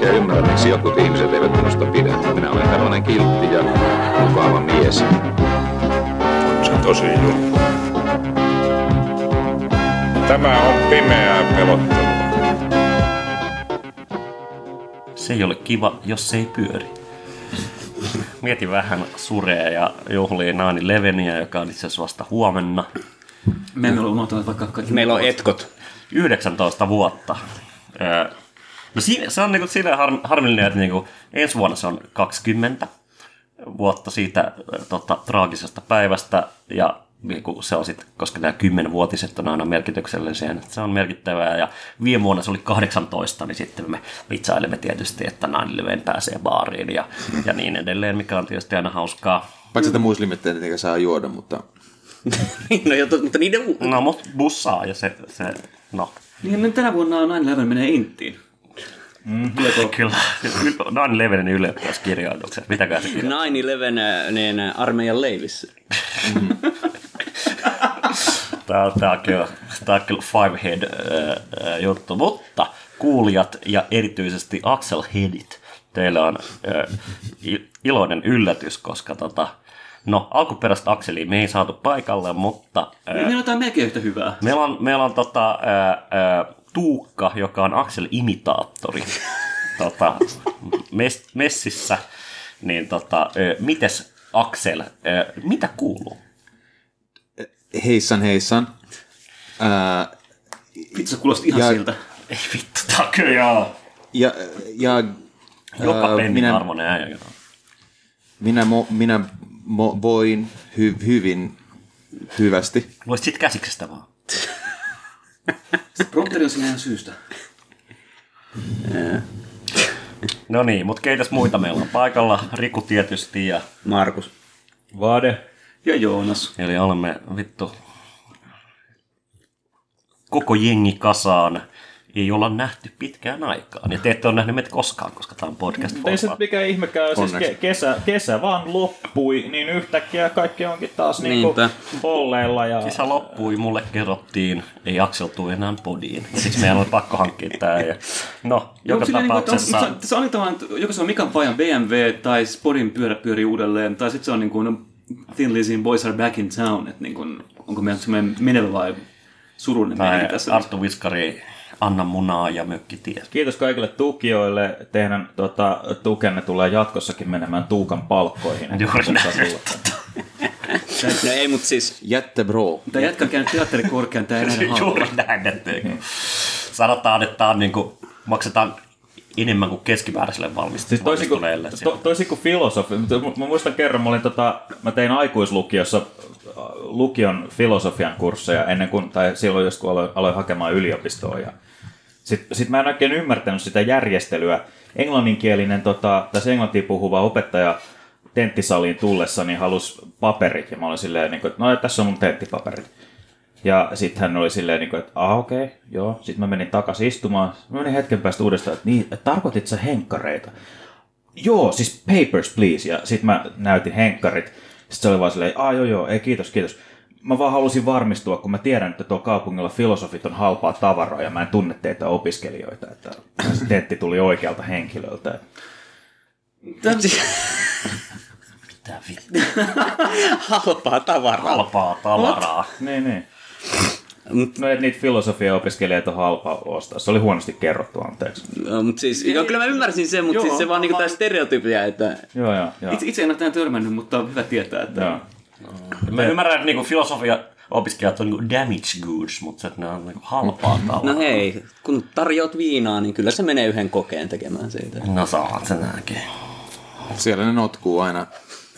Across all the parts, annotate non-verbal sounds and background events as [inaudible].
oikein ymmärrä, miksi jotkut ihmiset eivät minusta pidä. Minä olen tällainen kiltti ja mukava mies. Se on tosi juttu. Tämä on pimeää pelottelua. Se ei ole kiva, jos se ei pyöri. Mietin vähän suree ja juhlii Naani Leveniä, joka on itse asiassa vasta huomenna. Me emme ole unohtaneet vaikka kaikki Meillä on etkot. 19 vuotta. Öö, No si- se on niinku silleen har- harmillinen, että niinku ensi vuonna se on 20 vuotta siitä tota, traagisesta päivästä ja niinku se on sitten, koska nämä 10-vuotiset on aina merkityksellisiä, että se on merkittävää ja viime vuonna se oli 18, niin sitten me vitsailemme tietysti, että Leven pääsee baariin ja, ja niin edelleen, mikä on tietysti aina hauskaa. Paitsi että muslimit tietenkin saa juoda, mutta [laughs] no, jo, mutta niiden... No, mutta bussaa ja se, se no, Niin, niin tänä vuonna 9-11 menee Inttiin. Tuleeko kyllä. Nine Levenin ylioppilaskirjoitukset, mitäkään se kirjoittaa? 9-11 niin armeijan leivissä. [laughs] Tämä on, tämä on kyllä, tämä on kyllä five head äh, äh, juttu, mutta kuulijat ja erityisesti Axel Headit, teillä on äh, iloinen yllätys, koska tota, no alkuperäistä Axelia me ei saatu paikalle, mutta äh, Meillä on jotain melkein yhtä hyvää. meillä on, meillä on tota, äh, äh, Tuukka, joka on Axel-imitaattori [laughs] tota, mes, messissä, niin tota, mites Axel, mitä kuuluu? heissan heissan. Ää, Vitsi, kuulosti ihan Ja- siltä. Ei vittu, tää on kyllä joo. ja, ja Joka ää, pennin minä, arvoinen äijä. minä, mo, minä mo, voin hy, hyvin hyvästi. Voisit sit käsiksestä vaan. [laughs] Prompteri on ihan syystä. No niin, mutta keitäs muita meillä on paikalla? Riku tietysti ja... Markus. Vade. Ja Joonas. Eli olemme vittu koko jengi kasaan. Ei olla nähty pitkään aikaan. Ja te ette ole nähneet meitä koskaan, koska tämä on podcast Ei se mikä ihmekään, siis ke- kesä, kesä vaan loppui, niin yhtäkkiä kaikki onkin taas niinku polleilla. Ja... Kesä loppui, mulle kerrottiin, ei Aksel tuu enää podiin. Siksi meidän oli pakko hankkia tää. Ja... No, joka Onko silleen, tapauksessa... Niin, että, se on tavallaan, että joko se on Mikan Fajan BMW tai Sporin pyörä pyörii uudelleen, tai sitten se on niin kuin Thin Lizzy'n Boys Are Back in Town, että niin kuin, onko meillä semmoinen menevä vai surullinen tässä. Arttu Viskari, Anna Munaa ja Mökki Ties. Kiitos kaikille tukijoille. Teidän tota, tukenne tulee jatkossakin menemään Tuukan palkkoihin. Juuri näin. [laughs] No ei, mutta siis Jättebro. Tämä jätkä on käynyt teatterikorkean, tämä ei nähdä [laughs] Juuri näin, että sanotaan, että tää on niinku, maksetaan enemmän kuin keskimääräiselle valmist- Siis toisin kuin, valmistuneelle. to, toisin kuin filosofi, mä- mä muistan kerran, mä, olin tota, mä tein aikuislukiossa äh, lukion filosofian kursseja ennen kuin, tai silloin just kun aloin, aloin hakemaan yliopistoon. Ja sitten sit mä en oikein ymmärtänyt sitä järjestelyä. Englanninkielinen, tota, tässä englantia puhuva opettaja tenttisaliin tullessa niin halusi paperit, ja mä olin silleen, niin kuin, että no tässä on mun tenttipaperit. Ja sitten hän oli silleen, niin kuin, että ah okei, okay, joo. Sitten mä menin takaisin istumaan. Mä menin hetken päästä uudestaan, että niin, että tarkoitit sä henkkareita? Joo, siis papers please. Ja sitten mä näytin henkkarit. Sitten se oli vaan silleen, ah joo joo, ei kiitos, kiitos. Mä vaan halusin varmistua, kun mä tiedän, että tuolla kaupungilla filosofit on halpaa tavaraa ja mä en tunne teitä opiskelijoita, että se tentti tuli oikealta henkilöltä. Mitä vittu? [laughs] halpaa tavaraa. Halpaa tavaraa. Niin, niin. No, että niitä filosofia-opiskelijoita on halpa ostaa. Se oli huonosti kerrottu, anteeksi. No, mutta siis, joo, kyllä mä ymmärsin sen, mutta Joo, siis se vaan niinku mä- tää stereotypia, että Joo, joo, joo. Itse, itse en ole tähän törmännyt, mutta on hyvä tietää, että joo. Mä ymmärrän, että niinku filosofia opiskelijat on niinku damage goods, mutta se, että ne on niinku halpaa tavaraa. no hei, kun tarjoat viinaa, niin kyllä se menee yhden kokeen tekemään siitä. No saat sen näkin. Siellä ne notkuu aina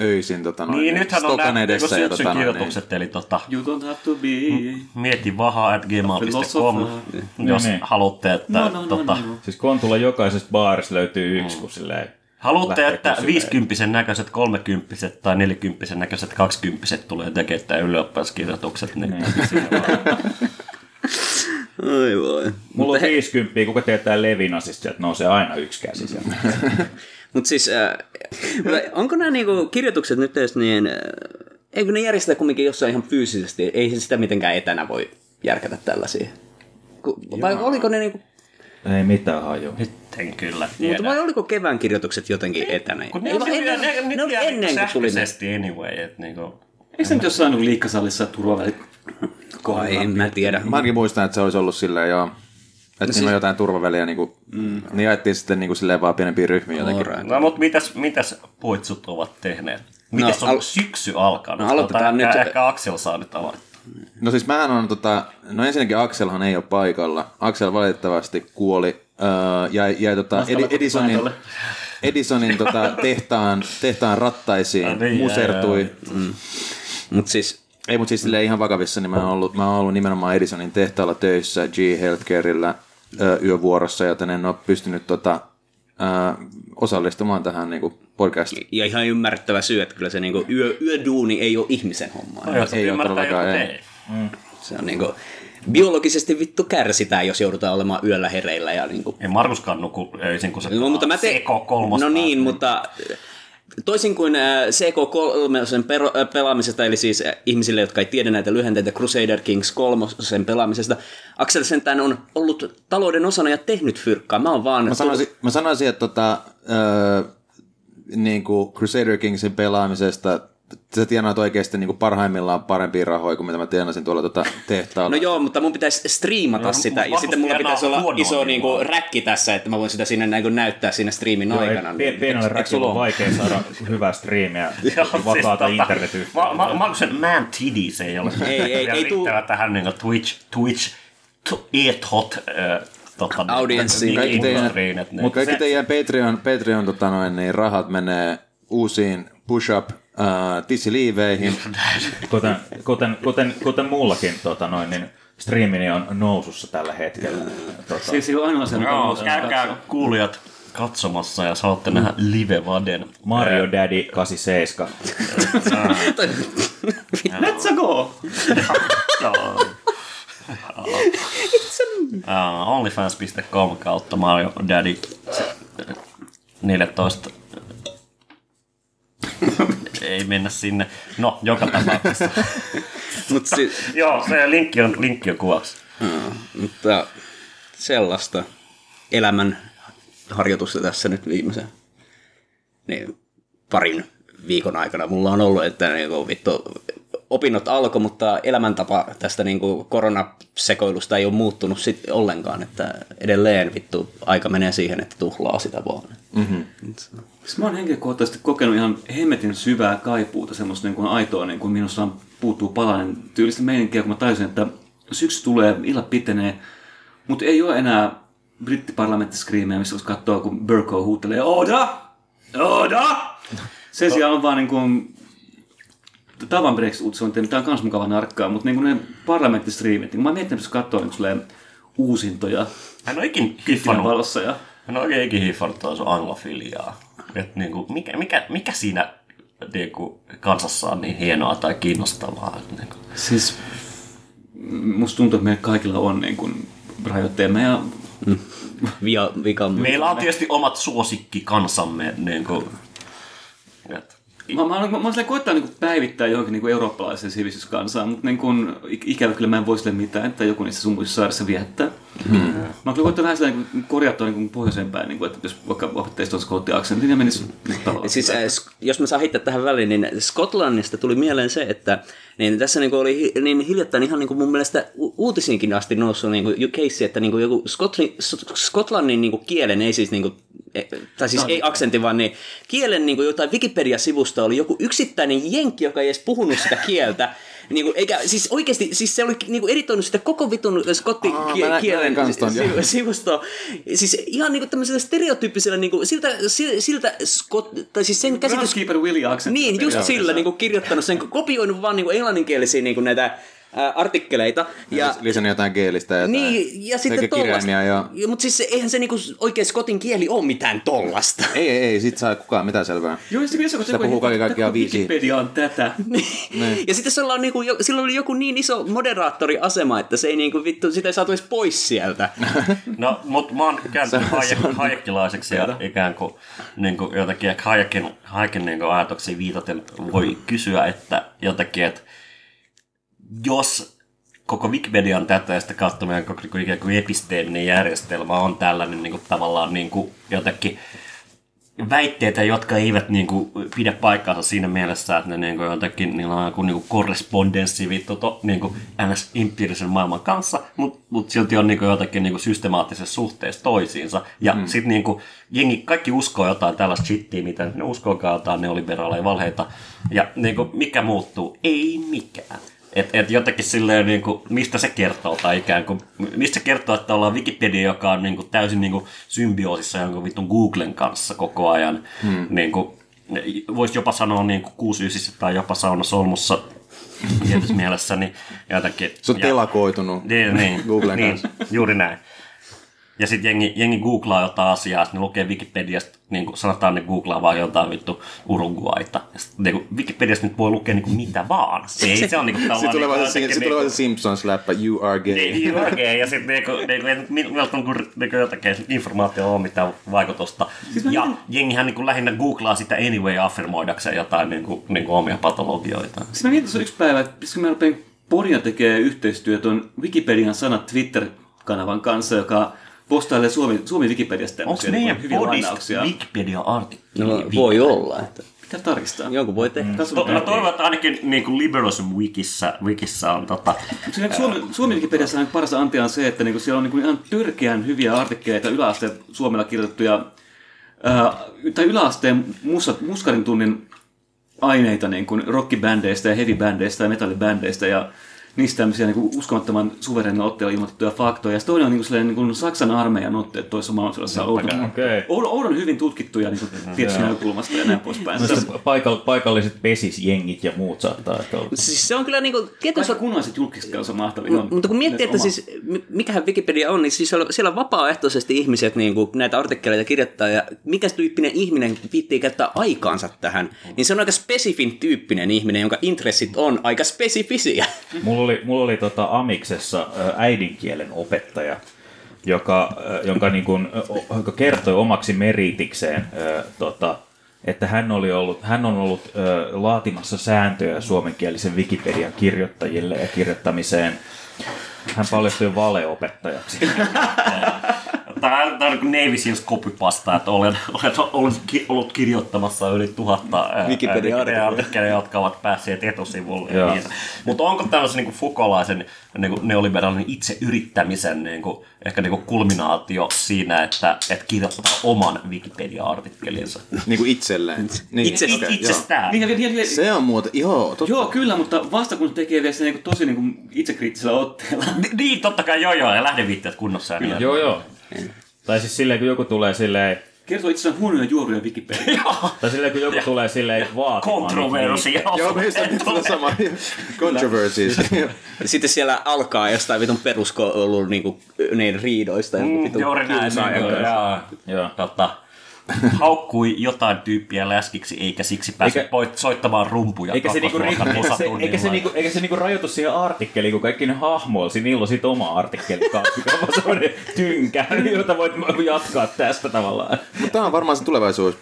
öisin tota, noin, Niin, nythän on stokan nämä edessä. ja syksyn tota, kirjoitukset, eli tota, you don't have to be... mieti vahaa at gmail.com, jos Niin, niin. haluatte, että No, no, no, tota, no, no. Siis Kontulla jokaisesta baarista löytyy yksi, kun silleen Haluatte, että kysymään. 50 näköiset, 30 tai 40 näköiset 20 tulee tekemään ylioppilaskirjoitukset, niin siinä vaan. Oi voi. Mulla on 50, kuka tietää Levinasista, että nousee aina yksi käsi sieltä. [laughs] Mutta siis, äh, onko nämä niinku kirjoitukset nyt edes niin, äh, eikö ne järjestetä kumminkin jossain ihan fyysisesti? Ei se sitä mitenkään etänä voi järkätä tällaisia. Ku, vai oliko ne niinku, Ei mitään haju. Nyt en kyllä mutta tiedä. vai oliko kevään kirjoitukset jotenkin etänä? Kun ne Ei ennen, ne, ne, ne oli ne, ennen kuin tuli ne. anyway, että niinku... Eikö se nyt jossain niin liikkasallissa turvavälit Ai, en mä tiedä. Mä ainakin muistan, että se olisi ollut silleen joo. Että no siis... on jotain turvaväliä, niin kuin, mm. niin jaettiin sitten niin kuin silleen vaan pienempiin ryhmiin jotenkin. Alright. No mutta mitäs, mitäs puitsut ovat tehneet? Mites No, on al- syksy alkanut? No, aloitetaan Tota, nyt. Ehkä, Aksel saa nyt aloittaa. No siis mähän on tota, no ensinnäkin Akselhan ei ole paikalla. Aksel valitettavasti kuoli, öö, jäi, jäi tota Edi- Edisonin. Edisonin tota, [laughs] tehtaan, tehtaan rattaisiin, Ah, niin, musertui. Mutta siis, Ei, mutta siis silleen ihan vakavissa, niin mä oon ollut, mä oon ollut nimenomaan Edisonin tehtaalla töissä G Healthcarella ö, yövuorossa, joten en ole pystynyt tota, ö, osallistumaan tähän niin podcastiin. ja ihan ymmärrettävä syy, että kyllä se niinku yö, yöduuni ei ole ihmisen hommaa. No, Ei ei joku todellakaan, ei. tee. Se on niinku, biologisesti vittu kärsitään, jos joudutaan olemaan yöllä hereillä. Ja niinku, Ei Markuskaan nuku öisin, kun se no, mutta mä te... CK3. No niin, mutta toisin kuin äh, CK3 sen äh, pelaamisesta, eli siis äh, ihmisille, jotka ei tiedä näitä lyhenteitä Crusader Kings 3 sen pelaamisesta, Axel sentään on ollut talouden osana ja tehnyt fyrkkaa. Mä oon vaan... Mä sanoisin, mä sanoisin että tota, ö, niin kuin Crusader Kingsin pelaamisesta sä tienaat oikeasti niin kuin parhaimmillaan parempia rahoja kuin mitä mä tienasin tuolla tota tehtaalla. No joo, mutta mun pitäisi striimata Joo, sitä, ja sitten mulla pitäisi olla huonoa iso niinku, nimua. räkki tässä, että mä voin sitä sinne niin näyttää siinä striimin Joo, ei, aikana. pie- pienellä räkillä on vaikea saada hyvää striimiä, [laughs] siis vakaata tota, internetyhteyttä. Ma- Ma- Markuksen man titties ei ole Ei, ei, ei tuu- tähän niin Twitch, Twitch, to, et-hot äh, tota, Audienssiin. kaikki teidän, ne- mutta kaikki teidän Patreon, Patreon tota noin, niin rahat menee uusiin push-up uh, tissiliiveihin. Kuten, kuten, kuten, kuten muullakin tota noin, niin striimini on nousussa tällä hetkellä. Tota, Se, se on ainoa se, mitä Joo, on käykää kuulijat katsomassa ja saatte nähdä live-vaden. Mario Daddy 87. Let's go! Uh, onlyfans.com kautta Mario Daddy se- 14 ei mennä sinne. No, joka tapauksessa. Mut si- Joo, se linkki on, linkki on kuvassa. mutta sellaista elämän harjoitusta tässä nyt viimeisen niin, parin viikon aikana mulla on ollut, että niin vittu, opinnot alkoi, mutta elämäntapa tästä niin kuin koronasekoilusta ei ole muuttunut sit ollenkaan, että edelleen vittu aika menee siihen, että tuhlaa sitä vaan. Siis mä oon henkilökohtaisesti kokenut ihan hemmetin syvää kaipuuta, semmoista niin kuin aitoa, niin kuin minusta on, puuttuu palanen tyylistä meininkiä, kun mä tajusin, että syksy tulee, illat pitenee, mutta ei ole enää brittiparlamenttiskriimejä, missä voisi katsoa, kun Burko huutelee Oda! Oda! Sen sijaan on vaan niin kuin tavan Brexit-uutisointia, mitä on myös mukava narkkaa, mutta niin kuin ne parlamenttistriimit, niin mä mietin, että jos katsoo niin uusintoja Hän on ikin hiffannut, valossa ja hän on oikein ikin hiffannut tuon sun anglofiliaa. Et niinku, mikä, mikä, mikä siinä niinku, kansassa on niin hienoa tai kiinnostavaa? Et Niinku. Siis musta tuntuu, että meillä kaikilla on niin kuin rajoitteemme ja Via, vikamme. Meillä on tietysti omat suosikkikansamme. Niinku, et, mä, mä, mä, mä silleen koittaa niin päivittää johonkin niin eurooppalaiseen sivistyskansaan, mutta niin kuin, ik- ikävä kyllä mä en voi sille mitään, että joku niissä sumuissa saarissa viettää. Hmm. Mä oon kyllä koittanut vähän silleen niin korjata niin pohjoiseen päin, niin kuin, että jos vaikka opettaisi tuon skottiaksentin ja menisi tavallaan. Siis, äh, jos mä saan heittää tähän väliin, niin Skotlannista tuli mieleen se, että niin tässä niin oli niin hiljattain ihan niin kuin mun mielestä uutisiinkin asti noussut niin kuin case, että niin kuin joku Skotri, Skotlannin niin kuin kielen, ei siis niin kuin, tai siis ei aksentti, vaan niin kielen niin kuin jotain Wikipedia-sivusta oli joku yksittäinen jenkki, joka ei edes puhunut sitä kieltä. [laughs] Niin kuin, eikä, siis oikeasti, siis se oli niin kuin editoinut sitä koko vitun skottikielen [laughs] sivustoa. Siis ihan niin kuin tämmöisellä stereotyyppisellä, niin kuin, siltä, siltä, skot, tai siis sen käsitys... Willie. Niin, just sillä niin kuin kirjoittanut sen, kopioinut vaan niin kuin englanninkielisiä niin kuin näitä artikkeleita. Ja, Lisännyt jotain geelistä ja niin, ja sitten sekä kirjaimia ja... ja... Mutta siis se, eihän se niinku oikein skotin kieli ole mitään tollasta. Ei, ei, ei, sit saa kukaan mitään selvää. Joo, ja sitten jos Sitä puhuu kaiken kaikkiaan viisi. Wikipedia on tätä. [laughs] Niin. Ja sitten sillä, on niinku, sillä oli joku niin iso moderaattoriasema, että se ei niinku vittu, sitä ei saatu edes pois sieltä. [laughs] No, mutta mä oon kääntynyt Hayek, hayekkilaiseksi ja ikään kuin, niin kuin jotenkin ehkä Hayekin, Hayekin niin ajatuksia viitaten voi kysyä, että jotenkin, että jos koko Wikipedian tätä ja sitä kautta meidän koko niin ikään kuin episteeminen järjestelmä on tällainen niin kuin, tavallaan niin kuin, jotenkin väitteitä, jotka eivät niin kuin, pidä paikkaansa siinä mielessä, että ne niin kuin, jotenkin, niillä on joku niin kuin korrespondenssi vittu to, niin kuin ns. empiirisen maailman kanssa, mutta mut silti on niin kuin, jotenkin niin kuin, systemaattisessa suhteessa toisiinsa. Ja mm. sitten niin kuin, jengi, kaikki uskoo jotain tällaista shittiä, mitä ne uskookaan jotain neoliberaaleja valheita. Ja niin kuin, mikä muuttuu? Ei mikään. Et, et jotenkin silleen, niin kuin, mistä se kertoo, tai ikään kuin, mistä se kertoo, että ollaan Wikipedia, joka on niin kuin, täysin niin kuin, symbioosissa jonkun vitun Googlen kanssa koko ajan. Hmm. Niin kuin, voisi jopa sanoa niin kuin 69 tai jopa sauna solmussa tietyssä mielessä, niin jotenkin... Se on ja- telakoitunut niin, niin, Googlen niin, kanssa. juuri näin. Ja sitten jengi, jengi googlaa jotain asiaa, sitten ne lukee Wikipediasta, niin kuin sanotaan, ne googlaa vaan jotain vittu Uruguaita. Ja sit, niin kuin Wikipediasta nyt voi lukea niin kuin mitä vaan. Ei se on [laughs] niin kuin Sitten tulee vaan se, tulee vaan niinku- se Simpsons-läppä, you are gay. niin, you are gay, ja sitten niinku, niinku, ei meiltä on niinku jotakin informaatio on mitään vaikutusta. Ja jengihän niinku lähinnä googlaa sitä anyway affirmoidakseen jotain niinku, niinku omia patologioita. Siis mä mietin tuossa yksi päivä, että pitäisikö mä rupean Poria tekee yhteistyötä tuon Wikipedian sanat Twitter-kanavan kanssa, joka postailee Suomi, Suomi Wikipediasta Onko tämmöisiä meidän niin hyviä podista lainauksia. Wikipedia-artikkeli? No, voi olla. Että Pitää tarkistaa. joku voi tehdä. Katso, To, mä toivon, että ainakin niin kuin Liberalism Wikissä, Wikissä on tota, Suomi, Suomi Wikipediassa on paras antia on se, että niinku siellä on niinku ihan törkeän hyviä artikkeleita yläasteen suomella kirjoitettuja, ää, tai yläasteen musa, muskarin tunnin aineita niin kuin rockibändeistä ja heavybändeistä ja metallibändeistä ja niistä tämmöisiä niin kuin uskomattoman suverenin otteella ilmoitettuja faktoja. Ja sitten toinen on niin kuin, niin kuin Saksan armeijan otteet toisessa maailmansodassa. Oudon, Okei. oudon, oudon hyvin tutkittuja niin kuin, tietystä näkökulmasta ja näin poispäin. Mielestäni paikall- paikalliset pesisjengit ja muut saattaa ehkä olla. Siis se on kyllä niinku, tietysti Kaikki kunnalliset julkiset on mahtavia. M- mutta kun miettii, että oma- siis, mi- mikähän Wikipedia on, niin siis siellä, siellä on vapaaehtoisesti ihmiset niin kuin näitä artikkeleita kirjoittaa, ja mikä tyyppinen ihminen viittii käyttää aikaansa tähän, niin se on aika spesifin tyyppinen ihminen, jonka intressit on aika spesifisiä. Mulla oli, mulla oli tota Amiksessa äidinkielen opettaja, joka, jonka, niin o- joka kertoi omaksi meritikseen, tota, että hän, oli ollut, hän on ollut laatimassa sääntöjä suomenkielisen Wikipedian kirjoittajille ja kirjoittamiseen. Hän paljastui valeopettajaksi. [laughs] Tämä on, tämä on niin Navy Seals copypasta, että olen, olen, olen ki- ollut kirjoittamassa yli tuhatta Wikipedia-artikkelia. Wikipedia-artikkeleja, jotka ovat päässeet etusivulle. Niin. Mutta onko tämmöisen niin Foucaulaisen niin neoliberaalin itse yrittämisen niin kuin, ehkä niin kuin kulminaatio siinä, että, että kirjoittaa oman Wikipedia-artikkelinsa? Niin kuin itselleen. Niin, Itse- Okay, itsestään. Niin, ja, ja, Se on muuten, joo, totta. Joo, kyllä, mutta vasta kun se tekee vielä se niin tosi niin kuin itsekriittisellä otteella. Ni- Niin, totta kai joo joo, ja lähdeviitteet kunnossa. Ja niin. joo, joo. Tai siis silleen, kun joku tulee silleen, Kertoo itsessään huonoja juoruja Wikipedia. [laughs] tai silleen, kun joku tulee silleen vaatimaan. Kontroversia. Joo, me just tätä samaa. Controversies. Sitten siellä alkaa jostain vitun peruskoulun niinku, niin riidoista. joku Mm, juuri näin. Niin, joo. Joo. Tota, [laughs] haukkui jotain tyyppiä läskiksi, eikä siksi päässyt Eikä- soittamaan rumpuja Eikä se, niinku, eikä, [laughs] se, eikä, se, niinku, eikä se niinku rajoitu siihen artikkeliin, kun kaikki ne hahmoilsi, niillä on sit oma artikkeli mikä on semmoinen tynkä, [laughs] jota voit jatkaa tästä tavallaan. Mutta tämä on varmaan se tulevaisuus.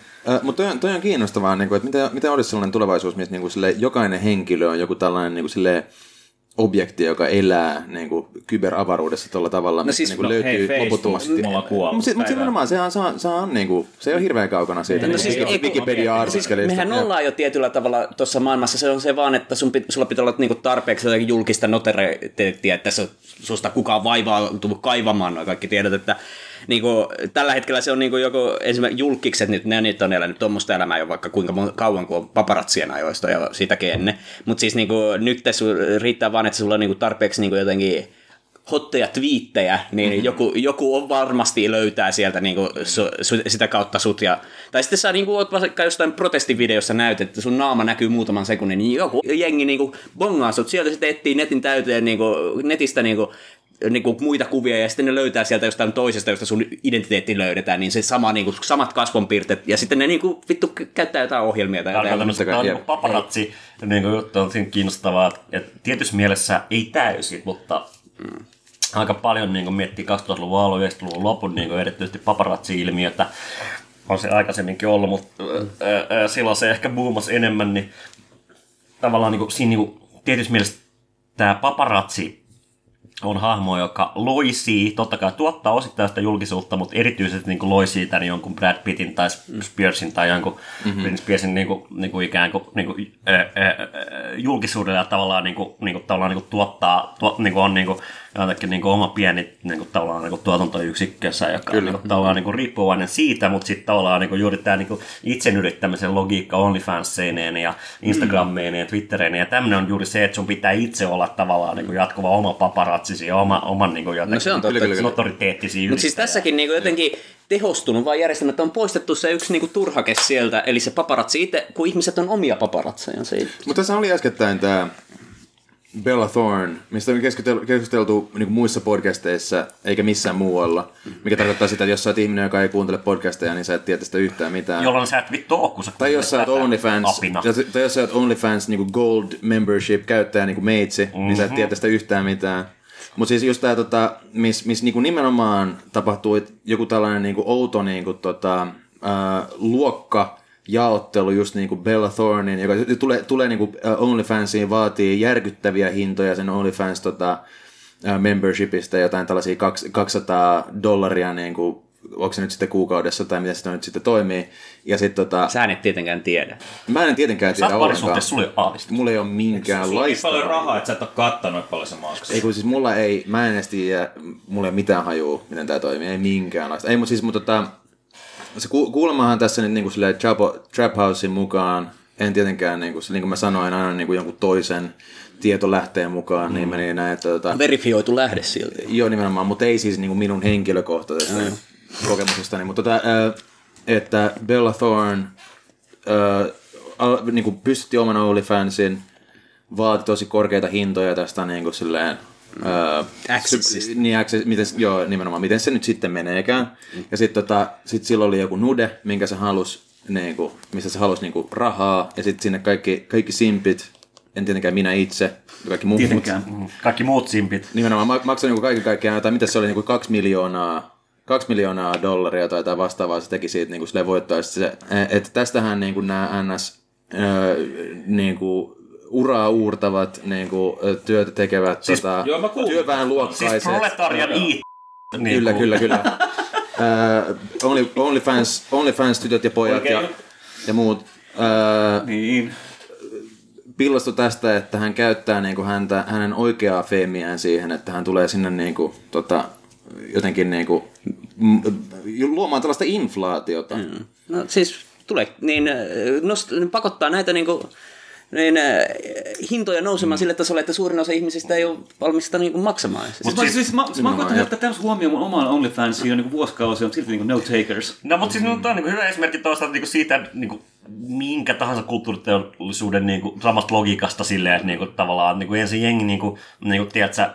Mutta toi, on- toi on kiinnostavaa, niin kuin, että miten, miten olisi sellainen tulevaisuus, missä niin kuin, sille, jokainen henkilö on joku tällainen niin kuin, objekti, joka elää niin kuin, kyberavaruudessa tuolla tavalla, mistä siis, niin kuin, no, löytyy hei, loputtomasti. Mutta mut nimenomaan se on, se on, se on, niin kuin, se on hirveän kaukana siitä No niin, siis siis, ei- Wikipedia-artikkelista. Siis mehän ollaan jo tietyllä tavalla tuossa maailmassa, se on se vaan, että sun pit, sulla pitää olla niinku tarpeeksi jotakin julkista noteriteettiä, että se, susta kukaan vaivautuu kaivamaan nuo kaikki tiedot, että niinku, tällä hetkellä se on niinku joku esimerkiksi julkikset, nyt ne nyt on elänyt tuommoista elämää jo vaikka kuinka kauan kuin on paparatsien ajoista ja siitäkin ennen, mutta siis niinku, nyt tässä riittää vaan, että sulla on niinku tarpeeksi niinku jotenkin hotteja twiittejä, niin mm-hmm. joku, joku on varmasti löytää sieltä niin kuin, su, su, sitä kautta sut. Ja, tai sitten sä niin kuin, oot vaikka jostain protestivideossa näytet, että sun naama näkyy muutaman sekunnin, niin joku jengi niin kuin, bongaa sut. Sieltä sitten etsii netin täyteen niin kuin, netistä niin kuin, niin kuin muita kuvia ja sitten ne löytää sieltä jostain toisesta, josta sun identiteetti löydetään, niin se sama, niin kuin, samat kasvonpiirteet ja sitten ne niin kuin, vittu käyttää jotain ohjelmia tai Tämä on tämmöistä niin paparazzi niin kuin juttu on siinä kiinnostavaa, että tietyssä mielessä ei täysin, mutta mm. aika paljon niin kuin miettii 2000-luvun alun, 90-luvun lopun niin kuin erityisesti paparazzi-ilmiötä. On se aikaisemminkin ollut, mutta ää, ää, silloin se ehkä boomasi enemmän, niin tavallaan niin kuin, siinä niin kuin, tietyssä mielessä tämä paparazzi on hahmo, joka loisii, totta kai tuottaa osittain sitä julkisuutta, mutta erityisesti niin kuin loisii tämän jonkun Brad Pittin tai Spearsin tai jonkun mm-hmm. Spearsin niin kuin, niin kuin ikään kuin, niin kuin ää, ää, julkisuudella tavallaan, niin kuin, niin kuin, tavallaan niin kuin tuottaa, tuot, niin kuin on niin kuin, jotenkin niin kuin oma pieni niin kuin, tavallaan niin kuin tuotantoyksikkössä, joka on niin kuin, tavallaan niin kuin, riippuvainen siitä, mutta sitten tavallaan niin kuin, juuri tämä niin kuin, itsen yrittämisen logiikka OnlyFanseineen ja Instagrameineen ja Twittereineen ja tämmöinen on juuri se, että sun pitää itse olla tavallaan niin kuin, jatkuva oma paparatsisi ja oma, oman niin kuin, jotenkin, No se on totta. notoriteettisi Mutta siis tässäkin niinku jotenkin tehostunut vaan järjestelmä, että on poistettu se yksi niinku turhake sieltä, eli se paparazzi itse, kun ihmiset on omia paparatseja. Se ei... Mutta tässä oli äskettäin tämä Bella Thorne, mistä on keskusteltu, keskusteltu niin muissa podcasteissa, eikä missään muualla. Mikä tarkoittaa sitä, että jos sä oot ihminen, joka ei kuuntele podcasteja, niin sä et tiedä sitä yhtään mitään. Jolloin sä et vittu oo, kun sä Tai jos sä oot OnlyFans, tai, jos sä oot OnlyFans niin Gold Membership käyttäjä niin meitsi, mm-hmm. niin sä Mhm. et tiedä tästä yhtään mitään. Mutta siis just tää, tota, missä mis, niinku nimenomaan tapahtuu joku tällainen niinku outo niinku, tota, ää, luokka, jaottelu just niin kuin Bella Thornein, joka tulee, tulee niin kuin OnlyFansiin, vaatii järkyttäviä hintoja sen OnlyFans tota, ää, membershipistä, jotain tällaisia kaks- 200 dollaria, niin kuin, onko se nyt sitten kuukaudessa tai miten se nyt sitten toimii. Ja sit, tota, Sä et tietenkään tiedä. mä en tietenkään Sä tiedä oot ollenkaan. sulla ei ole aavistusta. Mulla ei ole Sulla on minkäänlaista. paljon rahaa, että sä et ole kattanut, paljon se maksaa. Ei kun siis mulla ei, mä en edes tiedä, mulla ei ole mitään hajua, miten tää toimii, ei minkäänlaista. Ei, mutta siis, mutta tota, se ku, kuulemahan tässä nyt niinku silleen Chapo, Trap Housein mukaan, en tietenkään, niinku, se, niin kuin mä sanoin, aina niinku jonkun toisen tietolähteen mukaan, mm. niin meni näin, että tota, Verifioitu lähde silti. Joo, nimenomaan, mutta ei siis niin kuin minun henkilökohtaisesta mm. kokemuksestani. Mutta tota, että Bella Thorne äh, niin kuin pystytti oman OnlyFansin, vaati tosi korkeita hintoja tästä niin kuin silleen, äh, Accessista. niin, access, miten, joo, nimenomaan, miten se nyt sitten meneekään. Ja sitten tota, sit sillä oli joku nude, minkä se halusi, niin kuin, missä se halusi niin kuin, rahaa, ja sitten sinne kaikki, kaikki simpit, en tietenkään minä itse, kaikki muut, Tietenkään. Kaikki muut simpit. Nimenomaan ma- maksoin niin kaiken kaikkiaan jotain, mitä se oli, niin kaksi miljoonaa, kaksi miljoonaa dollaria tai jotain vastaavaa se teki siitä niin sille voittoa. Ja sit Se, että tästähän niin kuin nämä NS öö, niin kuin, uraa uurtavat niin kuin, työtä tekevät Siis- tota, joo, työväenluokkaiset. Siis proletarian eat. Niin Kyllä, kuin- kyllä, kyllä. uh, [laughs] only, OnlyFans, OnlyFans tytöt ja pojat ja, Oikein. ja muut. Uh, Niin. pillastu tästä, että hän käyttää niin kuin häntä, hänen oikeaa feemiään siihen, että hän tulee sinne niin kuin, tota, jotenkin niin kuin, m- luomaan tällaista inflaatiota. Mm. No siis tulee, niin, nost, pakottaa näitä niin kuin, niin, äh, hintoja nousemaan sille tasolle, että suurin osa ihmisistä ei ole valmista niin kuin, maksamaan. Siis, Siis, mä, siis, mä, mä, mä koitan ottaa tämmöisen huomioon mun oman OnlyFansiin jo niin vuosikausia, mutta silti niin no takers. No, mutta siis mm. on niin hyvä esimerkki toisaalta niin siitä, että niin kuin, minkä tahansa kulttuuriteollisuuden niin kuin, samasta logiikasta silleen, että niin kuin, tavallaan niin kuin ensin jengi, niin kuin, niin kuin, tiedätkö,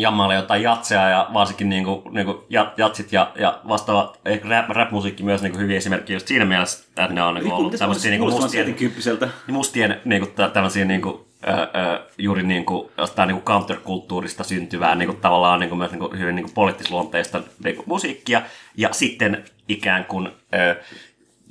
jammailee jotain jatseja ja varsinkin niin kuin, niin kuin jat, jatsit ja, ja vastaava ehkä rap, rap-musiikki myös niin kuin hyviä esimerkkejä just siinä mielessä, että ne on niin kuin, ollut tämmöisiä niin kuin mustien, mustien niin kuin, tä- tämmöisiä niin kuin, ö, ö, juuri niin kuin, jostain niin kuin counterkulttuurista syntyvää niin kuin, tavallaan niin kuin, myös niin kuin, hyvin niin kuin, poliittisluonteista niin kuin, musiikkia ja sitten ikään kuin ö,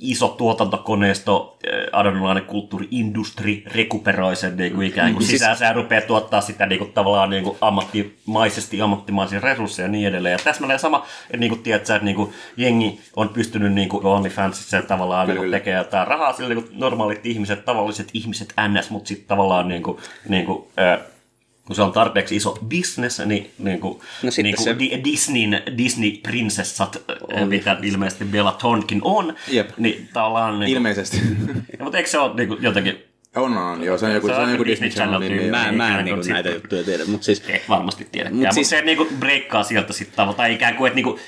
iso tuotantokoneisto, ö, adonalainen kulttuuriindustri rekuperoi sen niin kuin, ikään kuin sisäänsä ja rupeaa tuottaa sitä niin kuin, tavallaan niin kuin, ammattimaisesti ammattimaisia resursseja ja niin edelleen. Ja täsmälleen sama, että niin kuin, tiedät, että niin kuin, jengi on pystynyt niin kuin OnlyFansissa tavallaan niin kuin, tekemään jotain rahaa sille niin kuin normaalit ihmiset, tavalliset ihmiset ns, mutta sitten tavallaan niin kuin, niin kuin, ö, kun se on tarpeeksi iso business, niin, niin kuin, No niin kuin se- Di- Disneyn, Disney-prinsessat, on. mitä ilmeisesti Bella Thornekin on, Jep. niin tavallaan... Niin kuin, Ilmeisesti. [laughs] ja, mutta eikö se ole niin kuin, jotenkin On, on, on, joo, se on joku, se on joku Disney Channelin. niin- Mä, mä en kuin niinku näitä juttuja tiedä, mutta siis... Et varmasti tiedä. Mut Mutta siis- siis... se niinku breikkaa sieltä sitten tavallaan, tai ikään kuin, että niinku,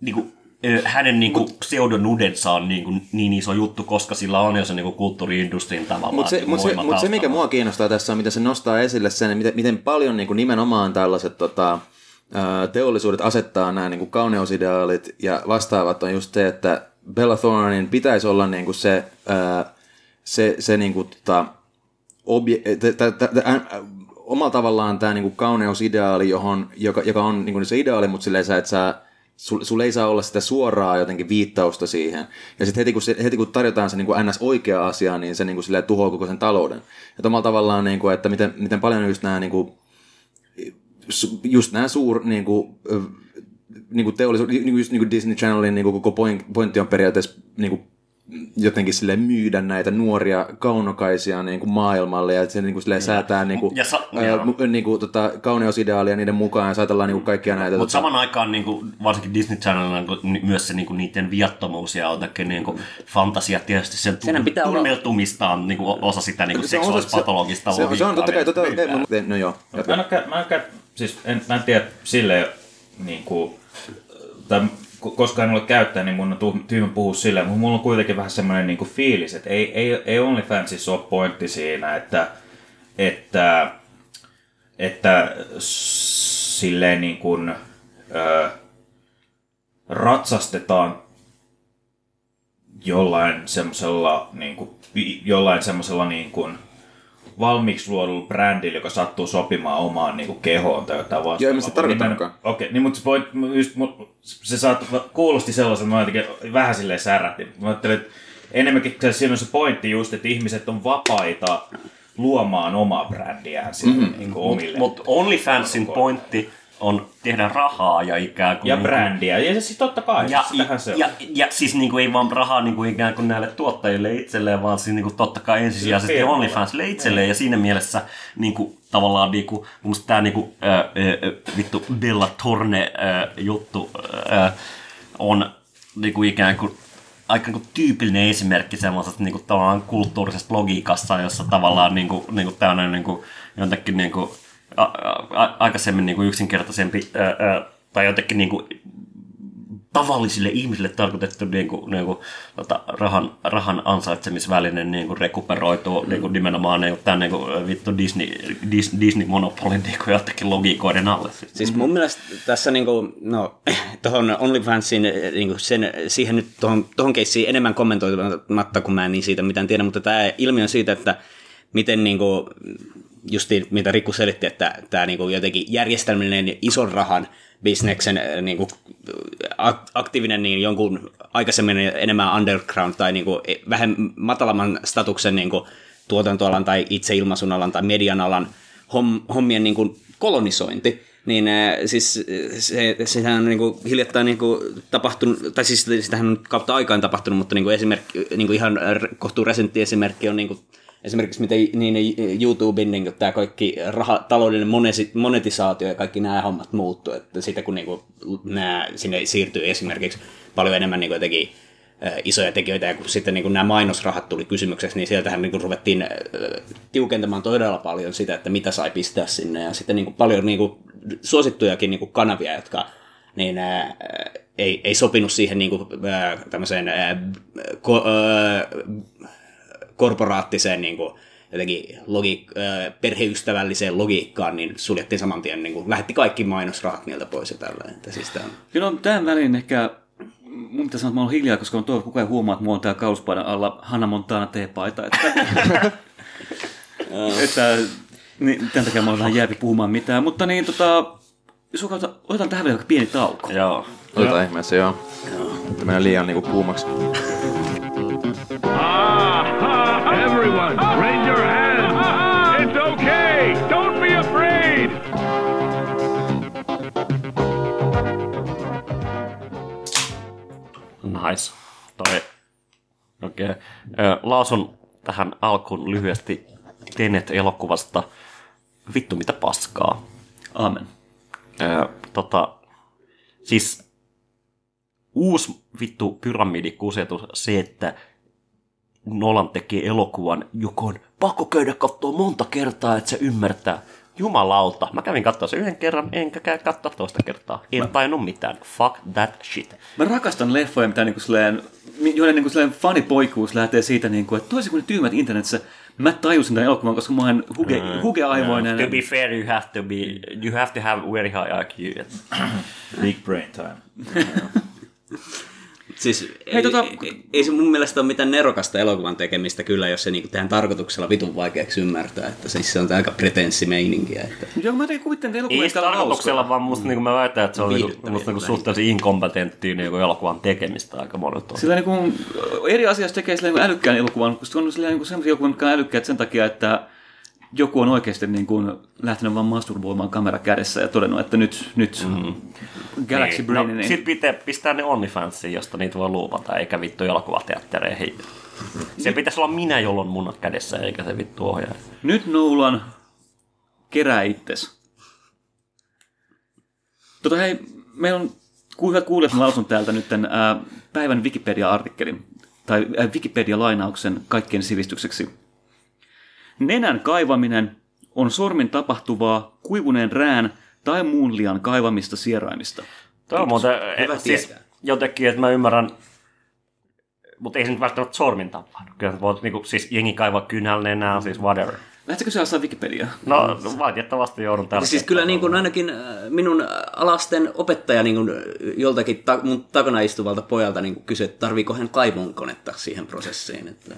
niinku, ö, hänen niinku pseudonudensa on niinku niin iso juttu, koska sillä on jo se niinku kulttuuriindustrin tavallaan Mutta se, niinku mut se, voima mut se, mikä mua kiinnostaa tässä on, miten se nostaa esille sen, miten, miten paljon niin kuin nimenomaan tällaiset tota, teollisuudet asettaa nämä niin kuin kauneusideaalit ja vastaavat on just se, että Bella Thornein pitäisi olla niin kuin se, ää, se, se niin kuin, tota, obje, t- t- t- omalla tavallaan tämä niinku kauneusideaali, johon, joka, joka on niinku se ideaali, mutta silleen sä, että sä, sul, sul ei saa olla sitä suoraa jotenkin viittausta siihen. Ja sitten heti kun, heti kun tarjotaan se niinku ns. oikea asia, niin se niinku silleen tuhoaa koko sen talouden. Ja omalla tavallaan, niinku, että miten, miten paljon just nämä niinku, su- just nämä suur, niinku, ö, niinku teollisuus, niinku, just niinku Disney Channelin niinku koko point, pointti on periaatteessa niinku, jotenkin sille myydä näitä nuoria kaunokaisia niin kuin maailmalle ja se niin kuin silleen säätää niin kuin, Ja sa- ää, niin kuin, tota, kauneusideaalia niiden mukaan ja saatellaan niin kuin kaikkia näitä. Mutta tota, saman aikaan niinku, varsinkin Disney Channelilla myös se niinku, niiden viattomuus ja jotenkin niinku, fantasia tietysti sen Senhän pitää olla- tunneltumista on niinku, o- osa sitä niinku, se on osa- seksuaalispatologista se, se, se on totta kai, tota, logiikkaa vielä okay, no joo. Mä en, mä en, siis en, mä en tiedä silleen, niin kuin, tai koska en ole käyttäjä, niin mun on tyhmä puhua silleen, mutta mulla on kuitenkin vähän semmoinen niin fiilis, että ei, ei, ei OnlyFansissa ole pointti siinä, että, että, että silleen niin kuin, ö, ratsastetaan jollain semmoisella niin kuin, jollain semmoisella niin kuin, valmiiksi luodulla brändillä, joka sattuu sopimaan omaan niin kuin, kehoon tai jotain vastaavaa. Joo, en mä sitä Okei, niin mutta se, point, just, se saat, kuulosti sellaiselta, mä jotenkin vähän silleen särähti. Mä ajattelin, että enemmänkin se- siinä on se pointti just, että ihmiset on vapaita luomaan omaa brändiään sinne mm-hmm. niin kuin omille. Mutta OnlyFansin pointti on tehdä rahaa ja ikään kuin... ja niinku- brändiä. Ja siis totta kai, Ja, sitähän se on. ja, ja, siis niinku ei vaan rahaa niinku ikään kuin näille tuottajille itselleen, vaan siis niinku totta kai ensisijaisesti. OnlyFansille itselleen. Ja siinä mielessä niinku, tavallaan niinku, mun mielestä tämä niinku, ää, ää, vittu Bella Torne ää, juttu ää, on niinku ikään kuin aika niin tyypillinen esimerkki semmoisesta niin kuin, tavallaan kulttuurisesta logiikasta, jossa tavallaan niin kuin, niin kuin tämmöinen niin kuin, jotenkin niin kuin, a, a, aikaisemmin niin kuin yksinkertaisempi ää, ää, tai jotenkin niin kuin, tavallisille ihmisille tarkoitettu niin kuin, niin kuin, tota, rahan, rahan ansaitsemisväline niin kuin rekuperoituu niin kuin nimenomaan niin kuin, tämän niin kuin, vittu Disney, Dis, Disney-monopolin niin kuin, jotenkin logiikoiden alle. Siis mun mielestä tässä niinku, no, [clears throat] tuohon OnlyFansin, niinku sen, siihen nyt tuohon, tuohon keissiin enemmän kommentoimatta, kun mä en niin siitä mitään tiedä, mutta tämä ilmiö on siitä, että miten niinku, justi mitä Rikku selitti, että tämä niinku jotenkin järjestelmällinen ison rahan bisneksen äh, niinku, ak- aktiivinen niin jonkun aikaisemmin enemmän underground tai niinku, vähän matalamman statuksen niinku, tuotantoalan tai itseilmaisun alan tai median alan homm- hommien niinku, kolonisointi, niin äh, siis äh, se, sehän on niinku hiljattain niinku tapahtunut, tai siis sitähän on kautta aikaan tapahtunut, mutta niinku esimerkki, niinku ihan r- kohtuu resentti esimerkki on niinku esimerkiksi miten niin YouTuben niin tämä kaikki raha, taloudellinen monetisaatio ja kaikki nämä hommat muuttuu, että sitä kun niin kuin, nämä, sinne siirtyy esimerkiksi paljon enemmän niin kuin jotenkin isoja tekijöitä, ja kun sitten niin kuin nämä mainosrahat tuli kysymykseksi, niin sieltähän niin kuin ruvettiin tiukentamaan todella paljon sitä, että mitä sai pistää sinne, ja sitten niin kuin paljon niin kuin suosittujakin niin kuin kanavia, jotka niin ää, ei, ei sopinut siihen niin kuin, ää, tämmöiseen ää, ko, ää, korporaattiseen niin kuin, jotenkin logi, perheystävälliseen logiikkaan, niin suljettiin saman tien, niin kuin, lähetti kaikki mainosrahat niiltä pois ja tällä. Että siis tämä on. Kyllä on tämän välin ehkä, mun pitää sanoa, että mä oon hiljaa, koska mä toivon, että kukaan ei huomaa, että mulla on täällä kauspaidan alla Hanna Montana teepaita. Että, [laughs] että niin, tämän takia mä oon vähän jäävi puhumaan mitään. Mutta niin, tota, jos otetaan, otetaan tähän vielä pieni tauko. Joo. Otetaan ihmeessä, joo. Että mennään liian niinku kuumaksi. Ah, everyone, raise your hands. It's okay. Don't be afraid. Nice. Toi. Okei. Okay. Lausun tähän alkuun lyhyesti Tenet-elokuvasta. Vittu mitä paskaa. Amen. Ö, tota, siis uusi vittu pyramidikusetus se, että Nolan teki elokuvan, joka on pakko käydä katsoa monta kertaa, että se ymmärtää. Jumalauta. Mä kävin katsoa sen yhden kerran, enkä käy katsoa toista kertaa. En tajunnut mitään. Fuck that shit. Mä rakastan leffoja, mitä niinku silleen, joiden niinku silleen fanipoikuus lähtee siitä, niinku, että toisin kuin ne tyymät internetissä, mä tajusin tämän elokuvan, koska mä oon huge, hugeaivoinen. To be fair, you have to be, you have to have very high IQ. Big brain time. [laughs] Siis Hei, ei, tota- ei, ei, se mun mielestä ole mitään nerokasta elokuvan tekemistä kyllä, jos se niinku tehdään tarkoituksella vitun vaikeaksi ymmärtää. Että siis se on aika pretenssimeininkiä. Että... Joo, mä jotenkin kuvittelen, että elokuva Ei tarkoituksella, vaan musta niin mä väitän, että se on niinku, niinku suhteellisen inkompetenttia niinku elokuvan tekemistä aika monet on. Sillä niin eri asiasta tekee silleen niin älykkään elokuvan, koska on niin sellaisia elokuvia, jotka on älykkäät sen takia, että joku on oikeasti niin kuin lähtenyt vaan masturboimaan kamera kädessä ja todennut, että nyt, nyt mm. Galaxy Niin. Brain, no, niin, sit pitää pistää ne OnlyFansiin, josta niitä voi luupata, eikä vittu elokuvateattereihin. [laughs] Se pitäisi olla minä, jolla on munat kädessä, eikä se vittu ohjaaja. nyt Nolan kerää itses. Tota hei, meillä on hyvät kuulijat, mä lausun täältä nyt tämän, ää, päivän Wikipedia-artikkelin, tai Wikipedia-lainauksen kaikkien sivistykseksi. Nenän kaivaminen on sormin tapahtuvaa kuivuneen rään tai muun lian kaivamista sieraimista. Tämä on muuten Hyvä eh, siis tietää. jotenkin, että mä ymmärrän, mutta ei se nyt välttämättä sormin tapahdu. Kyllä voit niinku, siis jengi kaivaa kynällä enää, siis whatever. Lähdetkö sä ostaa Wikipediaa? No, valitettavasti joudun tällä Siis kyllä niin kuin ainakin äh, minun alasten opettaja niin kuin joltakin ta- mun takana istuvalta pojalta niin kuin kysyi, että tarviiko hän kaivonkonetta siihen prosessiin. Että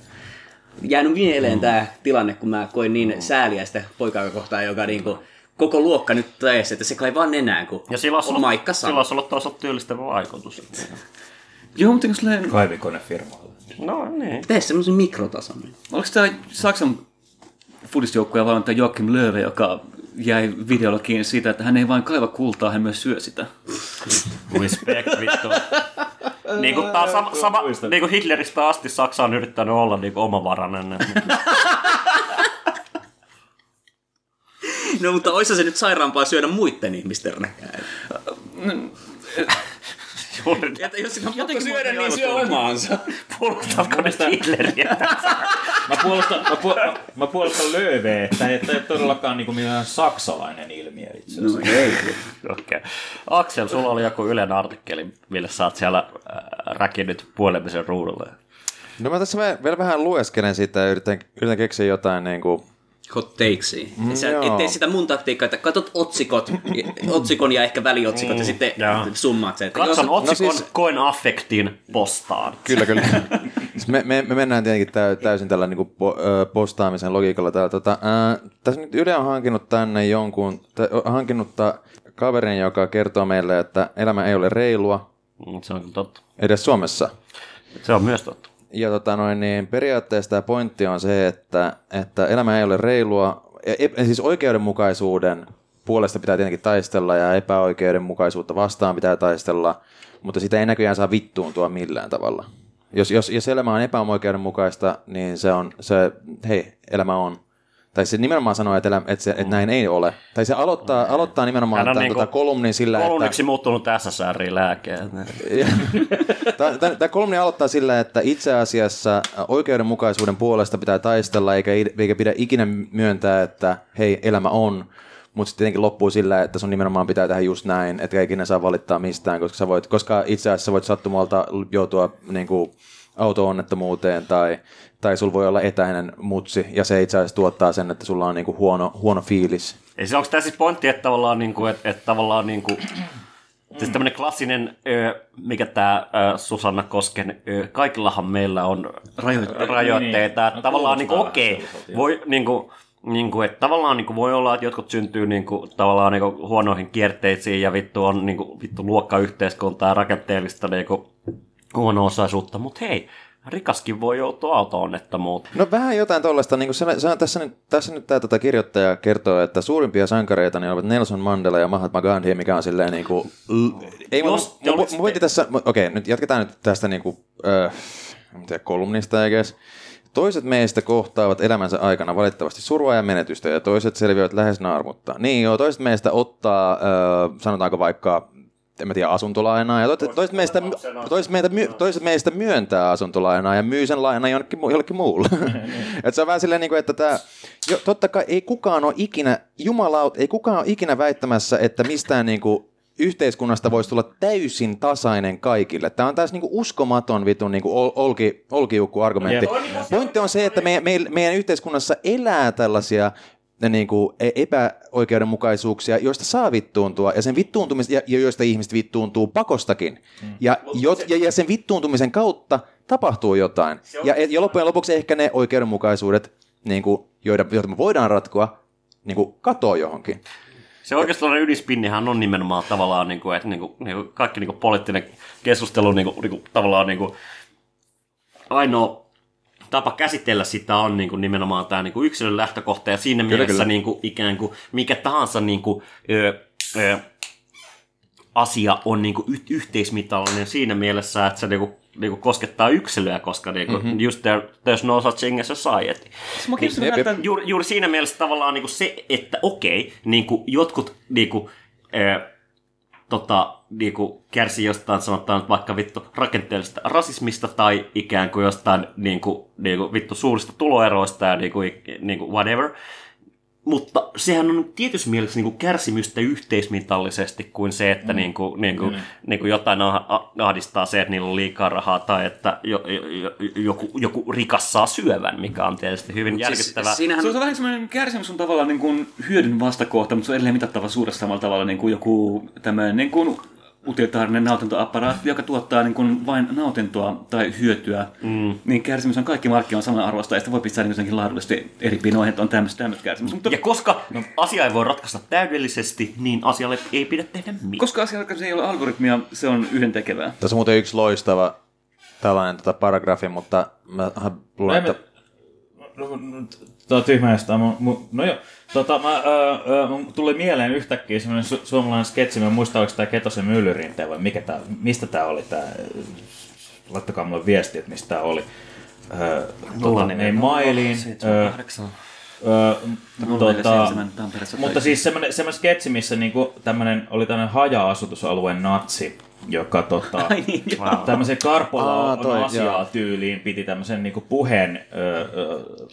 jäänyt mieleen tämä tilanne, kun mä koin niin sääliä sitä poikaa kohtaan, joka niin kuin koko luokka nyt taisi, että se kaivaa nenään, kun Ja sillä on ollut, Maikka sillä sanoi. olisi ollut toisaalta työllistävä vaikutus. [laughs] Joo, mutta niin silleen, Kaivikonefirmalle. No niin. Tee semmoisen mikrotason. oliko tämä Saksan fudisjoukkueen valmentaja Joachim Löwe, joka jäi videolla kiinni siitä, että hän ei vain kaiva kultaa, hän myös syö sitä. Respect, vittu. Niin kuin taas sama, sama niin kuin Hitleristä asti Saksa on yrittänyt olla niin kuin omavarainen. No mutta olisi se nyt sairaampaa syödä muiden ihmisten räkää. Juuri Että jos Jotenkin syödä, muuten niin syö omaansa. [laughs] puolustatko nyt Hitleriä? [laughs] Mä puolustan, mä, pu, mä puolustan lööveä, että ei, ei todellakaan niin mikään saksalainen ilmiö itse asiassa. No ei. Okei. Okay. Aksel, sulla oli joku Ylen artikkeli, millä sä oot siellä äh, räkinyt puolemisen ruudulle. No mä tässä vielä- vielä vähän lueskelen siitä ja yritän, yritän keksiä jotain niin kuin, hot takesiin. Mm, sä joo. et tee sitä mun taktiikkaa, että katot otsikot, otsikon ja ehkä väliotsikot mm, ja sitten joo. summaat se. Että Katson jos- otsikon, no siis- koin affektin postaan. Kyllä, kyllä. [laughs] Siis me, me, me, mennään tietenkin täy, täysin tällä niin ö, postaamisen logiikalla. Täällä, tota, ää, tässä nyt Yle on hankinut tänne jonkun, tä, on hankinut kaverin, joka kertoo meille, että elämä ei ole reilua Mm, Se on kyllä totta. edes Suomessa. Se on myös totta. Ja tota noin, niin periaatteessa tämä pointti on se, että, että elämä ei ole reilua. Ja, siis oikeudenmukaisuuden puolesta pitää tietenkin taistella ja epäoikeudenmukaisuutta vastaan pitää taistella, mutta sitä ei näköjään saa vittuuntua millään tavalla. Jos, jos, jos elämä on epäoikeudenmukaista, niin se on, se, hei, elämä on. Tai se nimenomaan sanoo, että, että, se, että näin ei ole. Tai se aloittaa, aloittaa nimenomaan Hän on tämän niinku tota kolumnin sillä, että... Kolumniksi muuttunut SSR-lääke. Tämä kolumni aloittaa sillä, että itse asiassa oikeudenmukaisuuden puolesta pitää taistella, eikä, eikä pidä ikinä myöntää, että hei, elämä on. Mutta sitten tietenkin loppuu sillä, että sun nimenomaan pitää tehdä just näin, etkä ikinä saa valittaa mistään, koska, sä voit, koska itse asiassa voit sattumalta joutua niin kuin, auto-onnettomuuteen tai, tai sulla voi olla etäinen mutsi, ja se itse asiassa tuottaa sen, että sulla on niin kuin, huono, huono fiilis. Ei se onko tämä siis pointti, että tavallaan, niin kuin, että, että tavallaan niin kuin, [clears throat] siis tämmöinen klassinen, ö, mikä tämä Susanna Kosken, ö, kaikillahan meillä on Rajoitteita. rajoitteita. Niin, Että no tavallaan niin kuulostaa okei, sellaiselta, voi niin kuin, niin kuin, että tavallaan niin kuin voi olla, että jotkut syntyy niin kuin, tavallaan niin kuin, huonoihin kierteisiin ja vittu on niin kuin, vittu luokkayhteiskuntaa ja rakenteellista niin kuin, huono-osaisuutta, mutta hei, rikaskin voi joutua auto-onnettomuuteen. No vähän jotain tuollaista, niin kuin se, se, tässä nyt, tässä nyt tämä tota, kirjoittaja kertoo, että suurimpia sankareita niin ovat Nelson Mandela ja Mahatma Gandhi, mikä on silleen niin kuin, ei mun, Jos te mun, mun, mun tässä, okei, nyt jatketaan nyt tästä niin kuin, äh, tiedä, kolumnista I guess. Toiset meistä kohtaavat elämänsä aikana valitettavasti surua ja menetystä, ja toiset selviävät lähes naarmutta. Niin joo, toiset meistä ottaa, äh, sanotaanko vaikka en mä tiedä, asuntolainaa, ja toiset, toiset, meistä, toiset, meitä, toiset meistä myöntää asuntolainaa ja myy sen lainan jonnekin, jollekin muulle. [laughs] Et se on vähän silleen, niin kuin, että tämä, jo, totta kai ei kukaan ole ikinä, jumalaut, ei kukaan ole ikinä väittämässä, että mistään niin kuin, yhteiskunnasta voisi tulla täysin tasainen kaikille. Tämä on taas niinku uskomaton vitun niinku ol, olki, olkiukku argumentti. Pointti on se, että me, me, meidän yhteiskunnassa elää tällaisia ne niinku e- epäoikeudenmukaisuuksia, joista saa vittuuntua, ja sen vittuuntumista, ja, ja joista ihmiset vittuuntuu pakostakin. Ja, jo, ja, ja sen vittuuntumisen kautta tapahtuu jotain. Ja, ja loppujen lopuksi ehkä ne oikeudenmukaisuudet, niinku, joita, joita me voidaan ratkoa, niinku, katoaa johonkin. Se oikeastaan ydinspinnihän on nimenomaan tavallaan, niin kuin, että niin kuin, niin kuin kaikki niin kuin poliittinen keskustelu niin kuin, niin kuin, tavallaan niin kuin, ainoa tapa käsitellä sitä on niin kuin, nimenomaan tämä niin kuin yksilön lähtökohta ja siinä Kyllä, mielessä kyllä. Niin kuin, ikään kuin mikä tahansa niin kuin, ö, ö, asia on niin kuin, y- yhteismitallinen siinä mielessä, että se niin kuin, niin kuin koskettaa yksilöä, koska niin kuin, mm-hmm. just there, there's no such thing as society. Kiinnostaa Jep, jep. Juuri, juuri siinä mielessä tavallaan niin kuin se, että okei, niin kuin jotkut niin kuin, ää, tota, niin kuin kärsii jostain, sanotaan vaikka vittu rakenteellisesta rasismista tai ikään kuin jostain niin kuin, niin kuin vittu suurista tuloeroista ja niin kuin, niin kuin whatever. Mutta sehän on tietyssä mielessä niin kuin kärsimystä yhteismitallisesti kuin se, että mm. niin kuin, niin kuin, mm. niin kuin jotain ah- ah- ahdistaa se, että niillä on liikaa rahaa tai että jo, jo, jo, joku, joku rikas saa syövän, mikä on tietysti hyvin järkyttävää. Siis, siinähän Se on vähän semmoinen kärsimys on tavallaan niin kuin hyödyn vastakohta, mutta se on edelleen mitattava suuressa samalla tavalla niin kuin joku tämmöinen niin kuin utilitaarinen nautintoapparaatti, joka tuottaa niin kuin vain nautintoa tai hyötyä, mm. niin kärsimys on kaikki markkinoilla saman arvosta, ja sitä voi pistää niin jotenkin laadullisesti eri pinoihin, että on tämmöistä, tämmöistä kärsimys. Mutta Ja koska no. asia ei voi ratkaista täydellisesti, niin asialle ei pidä tehdä mitään. koska asia ei ole algoritmia, se on yhden tekevää. Tässä on muuten yksi loistava tällainen tota, paragrafi, mutta mä luulen, että... No, no, Tuo tyhmä mun- mun- No joo, tota, mä, öö, öö, mun tuli mieleen yhtäkkiä semmoinen su- suomalainen sketsi, mä en muista, oliko tämä Ketosen myllyrinteen vai mikä tää, mistä tämä oli tää, laittakaa mulle viesti, että mistä tämä oli. Öö, tota, ei mailiin. Öö, tota, 047 Tampereessa mutta siis semmoinen, semmoinen sketsi, missä niinku tämmönen, oli tämmöinen haja-asutusalueen natsi, joka tota, Ai niin, joo. tämmöisen Karpola Aa, on toi, asiaa joo. tyyliin piti tämmöisen niinku puheen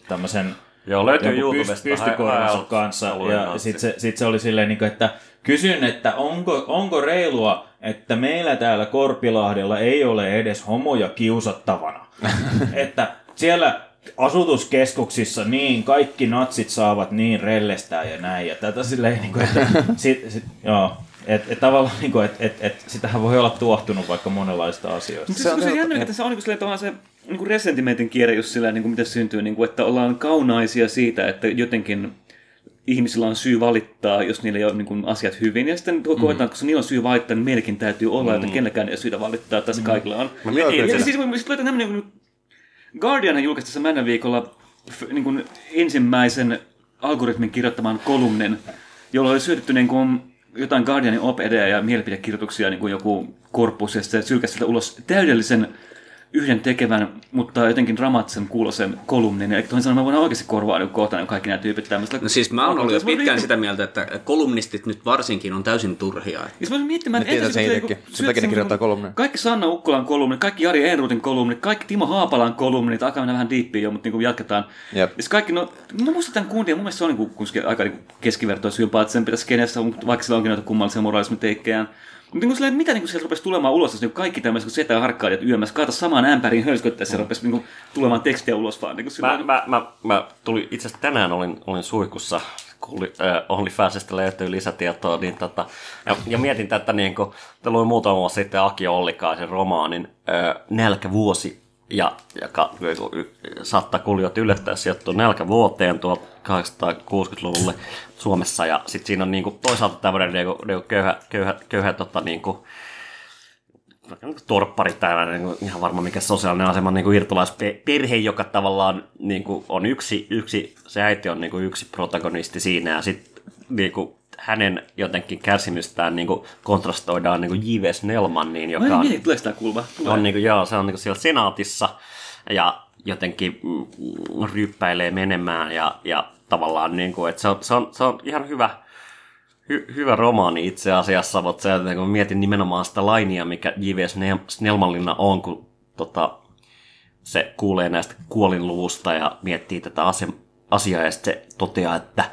tämmöisen Joo, löytyy joku YouTubesta. pystykoiransa High- kanssa. Ja sitten se, sit se oli silleen, niinku, että kysyn, että onko, onko reilua, että meillä täällä Korpilahdella ei ole edes homoja kiusattavana. [laughs] että siellä asutuskeskuksissa niin kaikki natsit saavat niin rellestää ja näin. Ja tätä silleen, niin kuin, että [laughs] sit, sit, joo, et, et tavallaan, niin kuin, et, et, et, sitähän voi olla tuohtunut vaikka monenlaista asioista. Mutta se, on, se, on jännä, että se on niin kuin, silleen, se niin kuin resentimentin kierre just sillä, niin kuin miten se syntyy, niin kuin, että ollaan kaunaisia siitä, että jotenkin ihmisillä on syy valittaa, jos niillä ei ole niin kuin, asiat hyvin. Ja sitten tuo koetaan, koska niillä on syy valittaa, niin meilläkin täytyy olla, mm. että kenelläkään ei ole syytä valittaa, että se kaikilla on. Mä Ja itse siis sitten tulee tämmöinen, niin Guardian julkaisi tässä männä viikolla f- niin kuin ensimmäisen algoritmin kirjoittaman kolumnin, jolla oli syötetty niin kuin jotain Guardianin op ja mielipidekirjoituksia, niin kuin joku korpus, ja sitten sylkäsi sieltä ulos täydellisen yhden tekevän, mutta jotenkin dramaattisen kuulosen kolumnin. Ja toisin sanoen mä voin oikeasti korvaa niin kohtaan niin kaikki nämä tyypit tämmöistä. No siis mä oon ollut jo pitkään sitä mieltä, että kolumnistit nyt varsinkin on täysin turhia. Ja mä olin miettimään, entä sen se, Sen takia ne kirjoittaa kolumneja. Kaikki Sanna Ukkolan kolumnit, kaikki Jari Enruutin kolumnit, kaikki Timo Haapalan kolumnit, alkaa mennä vähän diippiin jo, mutta niin kuin jatketaan. Jep. Ja siis kaikki, no, mä muistan tämän kundin, ja mun mielestä se on niin kuin, aika niin keskivertoa sympaattisen pitäisi skeneessä, mutta vaikka sillä onkin noita kummallisia moraalismiteikkejään. Mutta niin kuin, mitä niin kuin sieltä rupesi tulemaan ulos, jos niin kaikki tämmöiset kuin setä harkkaajat yömässä, kaata samaan ämpäriin hölsköttäessä, se rupesi niin kuin, tulemaan tekstiä ulos vaan. Niin kuin, Mä, mä, mä, mä tulin itse asiassa tänään olin, olin suihkussa, kuuli, äh, OnlyFansista löytyy lisätietoa, niin tota, ja, ja mietin tätä, niin kuin, luin muutama vuosi sitten Aki Ollikaisen romaanin äh, Nälkävuosi, ja, y- saattaa kuulijat yllättää sijoittua nälkävuoteen 1860-luvulle Suomessa, ja sitten siinä on niin kuin, toisaalta tämmöinen niin kuin, niin kuin köyhä, köyhä, köyhä tota, niin kuin, torppari tai niin ihan varma mikä sosiaalinen asema niin kuin irtolaisperhe, joka tavallaan niin kuin, on yksi, yksi, se äiti on niin kuin, yksi protagonisti siinä. Ja sitten niin kuin, hänen jotenkin kärsimystään niin kuin, kontrastoidaan niin kuin J.V. Snellmaniin, joka on, mieti, tulee sitä kulma. Tulee. on niin kuin, joo, se on niin kuin, siellä senaatissa ja jotenkin mm, ryppäilee menemään ja, ja tavallaan niin kuin, että se on, se on, se on ihan hyvä, hy- hyvä romaani itse asiassa, mutta se, että kun mietin nimenomaan sitä lainia, mikä J.V. Snell- Snellmanlinna on, kun tota, se kuulee näistä kuolinluvusta ja miettii tätä asia- asiaa ja sitten se toteaa, että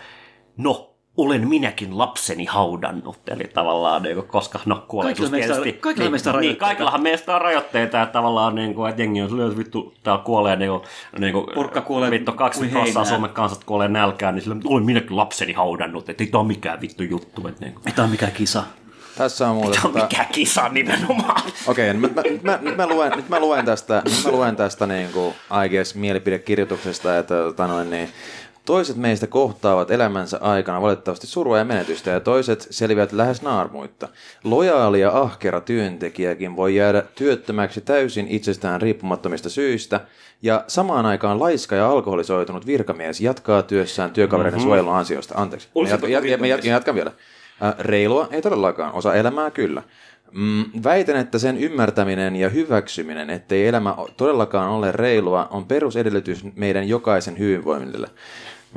no, olen minäkin lapseni haudannut. Eli tavallaan, niin kuin, koska no kuolleisuus Kaikilla meistä tietysti... kaikilla niin, meistä on niin, rajoitteita. kaikillahan meistä on rajoitteita, että tavallaan niin kuin, että jengi on silleen, että vittu, täällä kuolee niin kuin, niin kuin, Porukka kuolee vittu kuin 20 prosenttia heinää. Suomen kansasta kuolee nälkään, niin silleen, olen minäkin lapseni haudannut, että ei tämä ole mikään vittu juttu. Että, niin kuin, Ei tää on mikään kisa. Tässä on muuten... tämä on tota- mikään kisa nimenomaan. Okei, nyt, mä, nyt, mä, nyt, mä luen, nyt mä luen tästä, nyt mä luen tästä niin kuin, I guess, mielipidekirjoituksesta, että tota noin, niin, toiset meistä kohtaavat elämänsä aikana valitettavasti surua ja menetystä, ja toiset selviävät lähes naarmuitta. Lojaali ja ahkera työntekijäkin voi jäädä työttömäksi täysin itsestään riippumattomista syistä, ja samaan aikaan laiska ja alkoholisoitunut virkamies jatkaa työssään työkavereiden mm-hmm. suojelun ansiosta. Anteeksi, Olisiko jat, jat, jat, mä jat, jatkan vielä. Äh, Reilua ei todellakaan, osa elämää kyllä. Mm, väitän, että sen ymmärtäminen ja hyväksyminen, ettei elämä todellakaan ole reilua, on perusedellytys meidän jokaisen hyvinvoinnille.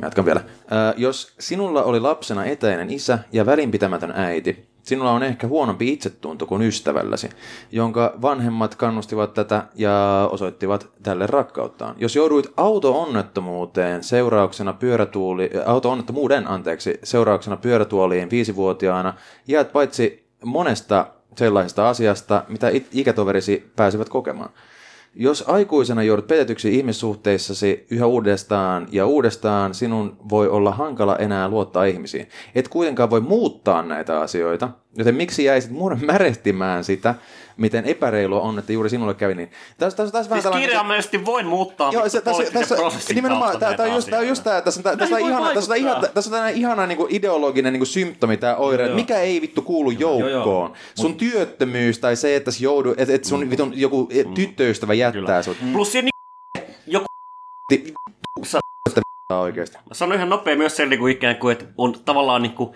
Jatkan vielä. Äh, jos sinulla oli lapsena etäinen isä ja välinpitämätön äiti, sinulla on ehkä huonompi itsetunto kuin ystävälläsi, jonka vanhemmat kannustivat tätä ja osoittivat tälle rakkauttaan. Jos jouduit auto-onnettomuuteen seurauksena pyörätuuli, auto-onnettomuuden anteeksi, seurauksena pyörätuoliin viisivuotiaana, jäät paitsi monesta sellaisesta asiasta, mitä it- ikätoverisi pääsivät kokemaan. Jos aikuisena joudut petetyksi ihmissuhteissasi yhä uudestaan ja uudestaan, sinun voi olla hankala enää luottaa ihmisiin. Et kuitenkaan voi muuttaa näitä asioita, joten miksi jäisit [laughs] märehtimään sitä, miten epäreilua on, että juuri sinulle kävi niin. Tässä, tässä, tässä vähän Siis tällainen- kirjaimellisesti voin muuttaa Joo, se, tässä, tässä, nimenomaan, tämä, tämä, on just, tämä on just tämä, tässä, on- tässä, ihana, tässä, on ihana, vaikuttaa. tässä on tämmöinen ihana niin kuin ideologinen niin kuin symptomi, tämä oire, että Joo. mikä ei vittu kuulu joukkoon. Sun työttömyys tai se, että, joudu, että, että sun vitun joku tyttöystävä jättää sut. Plus siinä joku oikeasti. Mä sanon ihan nopea myös sen, niin kuin ikään kuin, että on tavallaan niin kuin,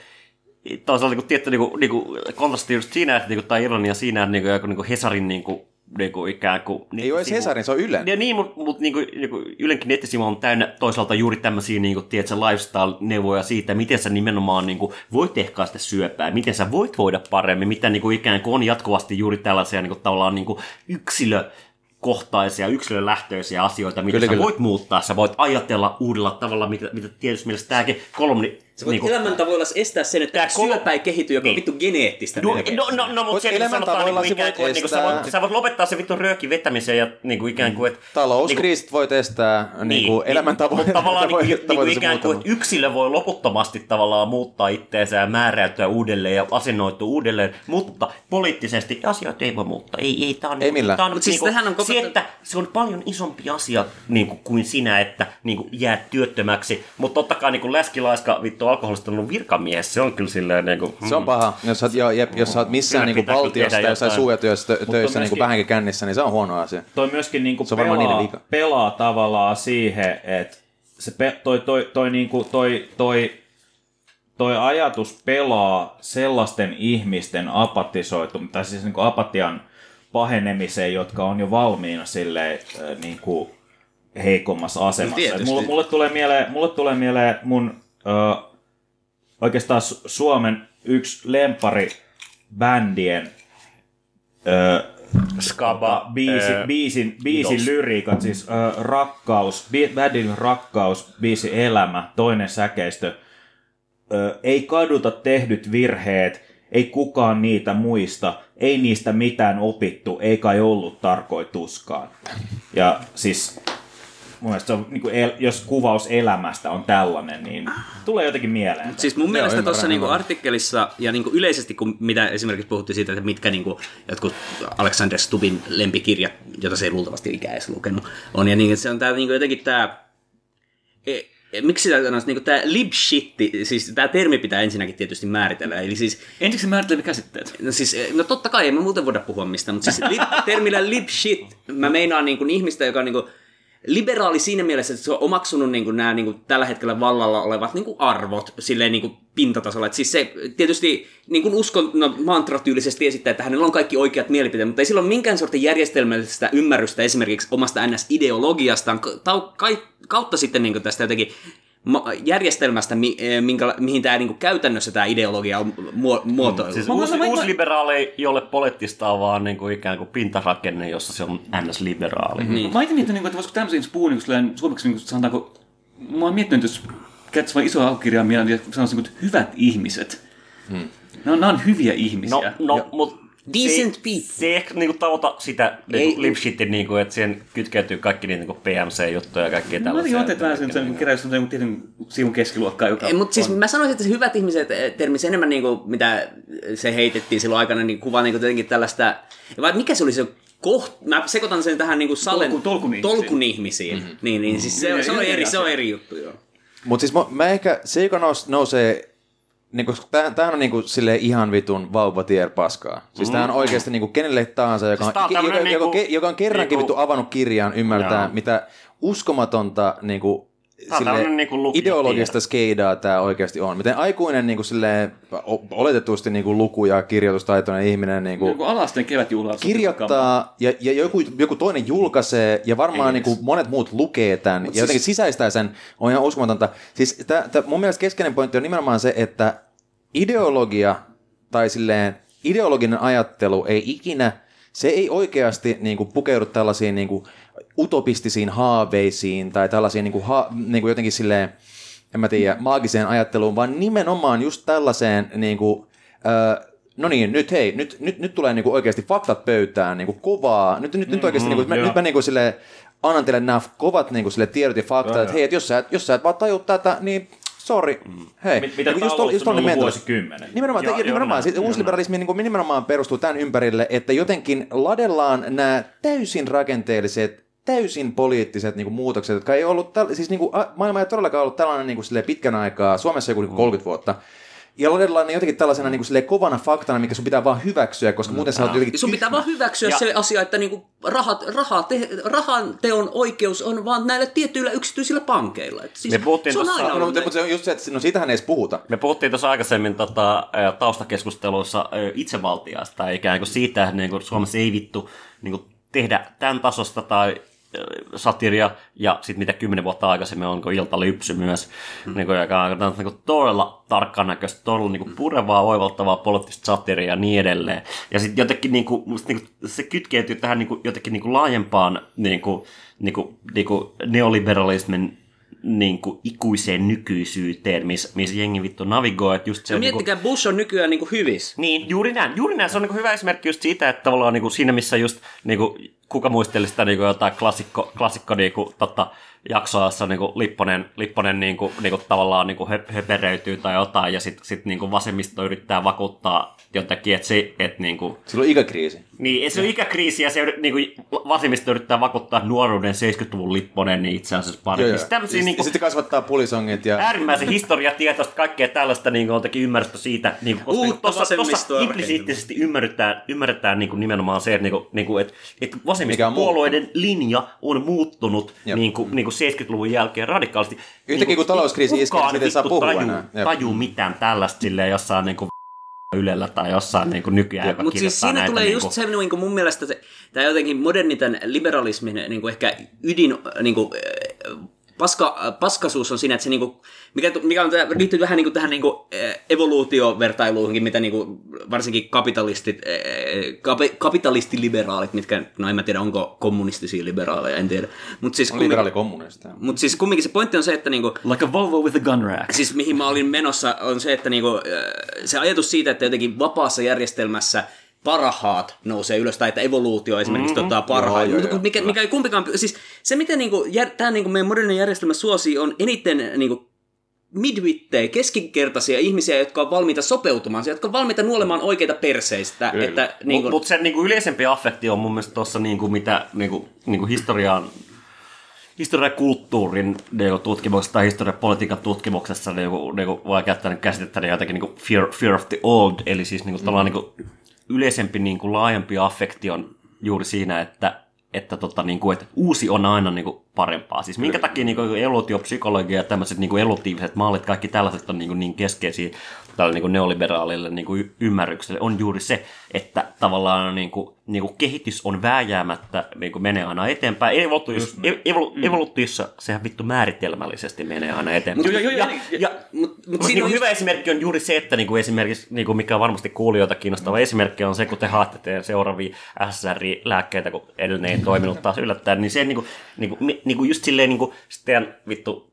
toisaalta niin kuin, tietty niin kuin, niin kuin, kontrasti just siinä, että niin kuin, tai ironia siinä, että niin kuin, joku, niin kuin Hesarin niin kuin, niin kuin, ikään kuin... Ei ole edes Hesarin, se on Ylen. Ja niin, mutta mut, niin kuin, niin kuin, Ylenkin nettisivu on täynnä toisaalta juuri tämmöisiä niin kuin, tiedätkö, lifestyle-neuvoja siitä, miten sä nimenomaan niin kuin, voit ehkäistä syöpää, miten sä voit voida paremmin, mitä niin kuin, ikään kuin on jatkuvasti juuri tällaisia niin kuin, tavallaan niin kuin, yksilö kohtaisia, yksilölähtöisiä asioita, mitä Kyllä, sä kyllä. voit muuttaa, sä voit ajatella uudella tavalla, mitä, mitä tietysti mielessä tämäkin kolumni... Sä voit niinku- niin elämäntavoilla estää sen, että Tää kol- syöpä ei kehity, joka on Niin. vittu geneettistä. No, no, no, no mutta Voit se niin sanotaan elämäntavoilla niin kuin ikään sä kuin, voit että niin kuin sä, voit, sä voit lopettaa sen vittu röökin vetämisen ja niin kuin ikään kuin, että... Talouskriisit voi estää niin kuin elämäntavoja. Mutta tavallaan niin, niin, niin kuin ikään kuin, että yksilö voi loputtomasti tavallaan muuttaa itteensä ja määräytyä uudelleen ja asennoitua uudelleen, mutta poliittisesti asioita ei voi muuttaa. Ei, ei, tää on, Ei millään. Tää on, siis niin kuin, tähän on koko- se, että se on paljon isompi asia niin kuin, kuin sinä, että niin kuin, jäät työttömäksi. Mutta totta kai niin kuin läskilaiska vittu alkoholistunut virkamies, se on kyllä silleen niin kuin, Se on paha. Jos oot, jo, jep, jos oot missään Kyllä niinku kyllä valtiossa tai jossain suojatyössä tö- töissä niinku myöskin- vähänkin kännissä, niin se on huono asia. toi myöskin niinku Se on varmaan niiden pelaa, pelaa tavallaan siihen, että se pe, toi, toi, toi, niinku, toi, toi, toi ajatus pelaa sellaisten ihmisten apatisoitumista, tai siis niinku apatian pahenemiseen, jotka on jo valmiina silleen, äh, niinku, heikommassa asemassa. tietysti. Et mulle, mulle, tulee mieleen, mulle tulee mieleen mun ö, oikeastaan Su- Suomen yksi lempari bändien ö, skaba, biisi, ää, biisin, biisin lyriikat, siis ö, rakkaus, bi- bändin rakkaus, biisi elämä, toinen säkeistö, ö, ei kaduta tehdyt virheet, ei kukaan niitä muista, ei niistä mitään opittu, ei kai ollut tarkoituskaan. Ja siis mun mielestä se on, niin kuin el, jos kuvaus elämästä on tällainen, niin tulee jotenkin mieleen. Siis mun mielestä ymmärrän, tuossa niinku ymmärrän. artikkelissa ja niinku yleisesti, kun mitä esimerkiksi puhuttiin siitä, että mitkä niinku jotkut Alexander Stubin lempikirjat, jota se ei luultavasti ikään edes lukenut, on. Ja niin, se on tää niinku jotenkin tää... E, e, miksi sitä sanoisi, niinku tää libshitti, siis tämä termi pitää ensinnäkin tietysti määritellä. Eli siis Ensiksi määrittelemme käsitteet. No siis, eh, no totta kai, ei me muuten voida puhua mistään, mutta siis li, termillä lip shit, mä meinaan niin kuin ihmistä, joka on niin kuin liberaali siinä mielessä, että se on omaksunut niin kuin nämä niin kuin tällä hetkellä vallalla olevat niin kuin arvot silleen niin kuin pintatasolla. Että siis se tietysti niin kuin uskon no, mantratyylisesti esittää, että hänellä on kaikki oikeat mielipiteet, mutta ei sillä ole minkään sortin järjestelmällistä ymmärrystä esimerkiksi omasta NS-ideologiastaan, kautta sitten niin kuin tästä jotenkin järjestelmästä, mi- eh, minkä, mihin tämä niinku käytännössä tämä ideologia on muo- muotoiltu. Siis uusi, mä- uusi mä- liberaali ei ole poliittista, vaan niin kuin ikään kuin pintarakenne, jossa se on ns-liberaali. Niin. Mä itse miettinyt, niin kuin, että voisiko tämmöisiin puhua niin kuin, suomeksi, niin kuin, sanotaanko, mä oon miettinyt, jos käyttäisi vain isoa alkukirjaa mieleen, ja sanoisin, niin kuin, että hyvät ihmiset. Hmm. Nämä, on, nämä on hyviä ihmisiä. No, no mutta Decent se, people. Se ei ehkä niinku tavoita sitä niinku lipshitin, niinku, että siihen kytkeytyy kaikki niitä niinku PMC-juttuja ja kaikkea Mä tällaisia. jotenkin otin vähän sen, sen keräys sen tietyn sivun keskiluokkaa, joka Ei, mutta siis mä sanoisin, että se hyvät ihmiset eh, termi se enemmän niin kuin, mitä se heitettiin silloin aikana, niin kuvaa niin kuin jotenkin tällaista, vai mikä se oli se koht, mä sekoitan sen tähän niin kuin salen, Tolkun- tolkun ihmisiin. tolkun ihmisiin. Mm-hmm. Niin, niin siis se, se, on eri se on eri juttu, joo. Mutta siis mä, mä ehkä, se joka nous, nousee, niinku, tämähän, tämähän on niinku, sille ihan vitun vauvatier paskaa. Siis tämähän on oikeasti niinku, kenelle tahansa, joka, Siis on joka, tämmönen joka, niinku- joka on kerrankin niinku- vittu avannut kirjaan, ymmärtää, Joo. mitä uskomatonta niinku, Tämmönen niinku ideologista skeidaa tämä oikeasti on. Miten aikuinen niinku, silleen, o- oletetusti niinku, luku- ja kirjoitustaitoinen ihminen niinku, Joku alasteen kevätjuhla. kirjoittaa ja, ja joku, joku toinen julkaisee ja varmaan niin kuin monet muut lukee tämän ja jotenkin sisäistää sen, on ihan uskomatonta. Siis tää, tää, mun mielestä keskeinen pointti on nimenomaan se, että ideologia tai silleen ideologinen ajattelu ei ikinä, se ei oikeasti niin kuin, pukeudu tällaisiin niin kuin, utopistisiin haaveisiin tai tällaisiin niin kuin, ha, niin kuin jotenkin silleen, en mä tiedä, maagiseen ajatteluun, vaan nimenomaan just tällaiseen niin kuin, ö, no niin, nyt hei, nyt, nyt, nyt tulee niinku oikeasti faktat pöytään, niinku kovaa. Nyt, nyt, nyt oikeasti, niinku, nyt mä niinku sille annan teille nämä kovat niinku sille tiedot ja faktat, että hei, että jos sä, et- jos sä et vaan taju tätä, niin sorry, hei. Mit- Mitä Niinku tää on tollainen ollut vuosikymmenen? Nimenomaan, joo, nimenomaan siis uusliberalismi niin nimenomaan perustuu tämän ympärille, että jotenkin ladellaan nämä täysin rakenteelliset, täysin poliittiset niin kuin, muutokset, jotka ei ollut, täl- siis niin kuin, a- maailma ei todellakaan ollut tällainen niin kuin, silleen pitkän aikaa, Suomessa joku niin kuin 30 vuotta, ja ladellaan ne jotenkin tällaisena niin kuin, silleen, kovana faktana, mikä sun pitää vaan hyväksyä, koska muuten sä oot jotenkin Sun pitää vaan hyväksyä Ja- se asia, että niinku rahat, raha te, rahan teon oikeus on vaan näillä tietyillä yksityisillä pankeilla. Et siis Me puhuttiin se on tossa- aina No, ollut mutta, se on just se, että no siitähän ei edes puhuta. Me puhuttiin tuossa aikaisemmin tota, taustakeskusteluissa itsevaltiasta, ikään kuin siitä, että niin kuin Suomessa ei vittu niin kuin tehdä tämän tasosta tai satiria, ja sitten mitä kymmenen vuotta aikaisemmin on, kun Ilta-Lypsy myös, mm. niin kuin, joka on niin kuin, todella tarkkaan näköistä, todella niin kuin, purevaa, oivaltavaa poliittista satiria ja niin edelleen. Ja sitten jotenkin niin kuin, musta, niin kuin, se kytkeytyy tähän niin kuin, jotenkin niin kuin, laajempaan niin kuin, niin kuin, niin kuin neoliberalismin niin kuin, ikuiseen nykyisyyteen, missä miss jengi vittu navigoi, että just se No on, niin kuin, miettikää, Bush on nykyään niinku hyvis. niin, juuri näin. Juuri näin. Se on niin hyvä esimerkki just siitä, että tavallaan niin kuin siinä, missä just niin kuin, kuka muisteli sitä niin kuin jotain klassikko, klassikko niin kuin, tota, jaksoa, jossa niin kuin Lipponen, Lipponen niin kuin, niin kuin, tavallaan niin kuin hö- höperöityy tai jotain, ja sitten sit, niin kuin vasemmisto yrittää vakuuttaa jotenkin, että se, että niin kuin, Sillä on ikäkriisi. niin, se on ikäkriisi ja se niin kuin, vasemmisto yrittää vakuuttaa nuoruuden 70-luvun Lipponen niin itse asiassa parempi. Joo, joo. Tämmöisiä Ja niin kuin, Sitten kasvattaa pulisongit ja... äärimmäisen historiatietoista, kaikkea tällaista niin on teki ymmärrystä siitä, niin kuin, koska Uutta tuossa, tuossa implisiittisesti ymmärretään, ymmärretään niin kuin nimenomaan se, että, niin kuin, niin kuin, että, että vasemmistopuolueiden linja on muuttunut Jep. niin kuin, niin kuin 70-luvun jälkeen radikaalisti. Yhtäkkiä, niin kun talouskriisi iskee, niin ei saa puhua taju, enää. Taju mitään tällaista silleen jossain niin kuin [laughs] Ylellä tai jossain niin kuin nykyään, joka Mutta siis siinä näitä tulee niin just kuin, se, niin kuin mun mielestä, se, tämä jotenkin moderni tämän liberalismin niin kuin ehkä ydin, niin kuin, paska, paskasuus on siinä, että se, niin kuin, mikä, mikä on, liittyy vähän niin kuin tähän niin kuin, äh, evoluutiovertailuihinkin, mitä niin kuin, varsinkin kapitalistit, äh, kapi, kapitalistiliberaalit, mitkä, no en mä tiedä, onko kommunistisia liberaaleja, en tiedä. Mutta siis, On kumminkin- liberaali kommunisti. mut siis kumminkin se pointti on se, että niinku, Like a Volvo with a gun rack. siis mihin mä olin menossa, on se, että niinku, äh, se ajatus siitä, että jotenkin vapaassa järjestelmässä parhaat nousee ylös, tai että evoluutio esimerkiksi mm-hmm. tota, parhaat. Joo, joo, Mutta joo, mikä, mikä ei kumpikaan, siis se miten niinku, jär, tämä niinku meidän modernin järjestelmä suosii on eniten niinku, midwittejä, keskinkertaisia ihmisiä, jotka on valmiita sopeutumaan, jotka on valmiita nuolemaan oikeita perseistä. Että, Niin niinku, Mutta mut se niinku yleisempi affekti on mun mielestä tuossa niinku, mitä niinku, niinku historiaan historian kulttuurin niinku, tutkimuksessa tai historiapolitiikan tutkimuksessa niinku, niinku, voi käyttää käsitettä niin jotenkin niinku fear, fear of the old, eli siis niinku, mm. niinku, yleisempi niinku, laajempi affekti on juuri siinä, että että, tota, niinku, että uusi on aina niinku, parempaa. Siis minkä takia niin evoluutiopsykologia ja tämmöiset niin evolutiiviset mallit, kaikki tällaiset on niin, niin keskeisiä tälle niin neoliberaalille niin ymmärrykselle, on juuri se, että tavallaan niin kuin, niin kuin kehitys on vääjäämättä, niin kuin menee aina eteenpäin. Evoluutiossa, evolu- Mm. evoluutiossa sehän vittu määritelmällisesti menee aina eteenpäin. Joo, joo, joo, ja, ja- ja, Mut, mut mutta siinä niin on hyvä just, esimerkki on juuri se, että niin kuin esimerkiksi, niin kuin mikä on varmasti kuulijoita kiinnostava esimerkki on se, kun te haatte teidän seuraavia SSRI-lääkkeitä, kun edellinen ei toiminut taas yllättäen, niin se niin kuin, niin kuin, niin kuin just silleen niin kuin sitten vittu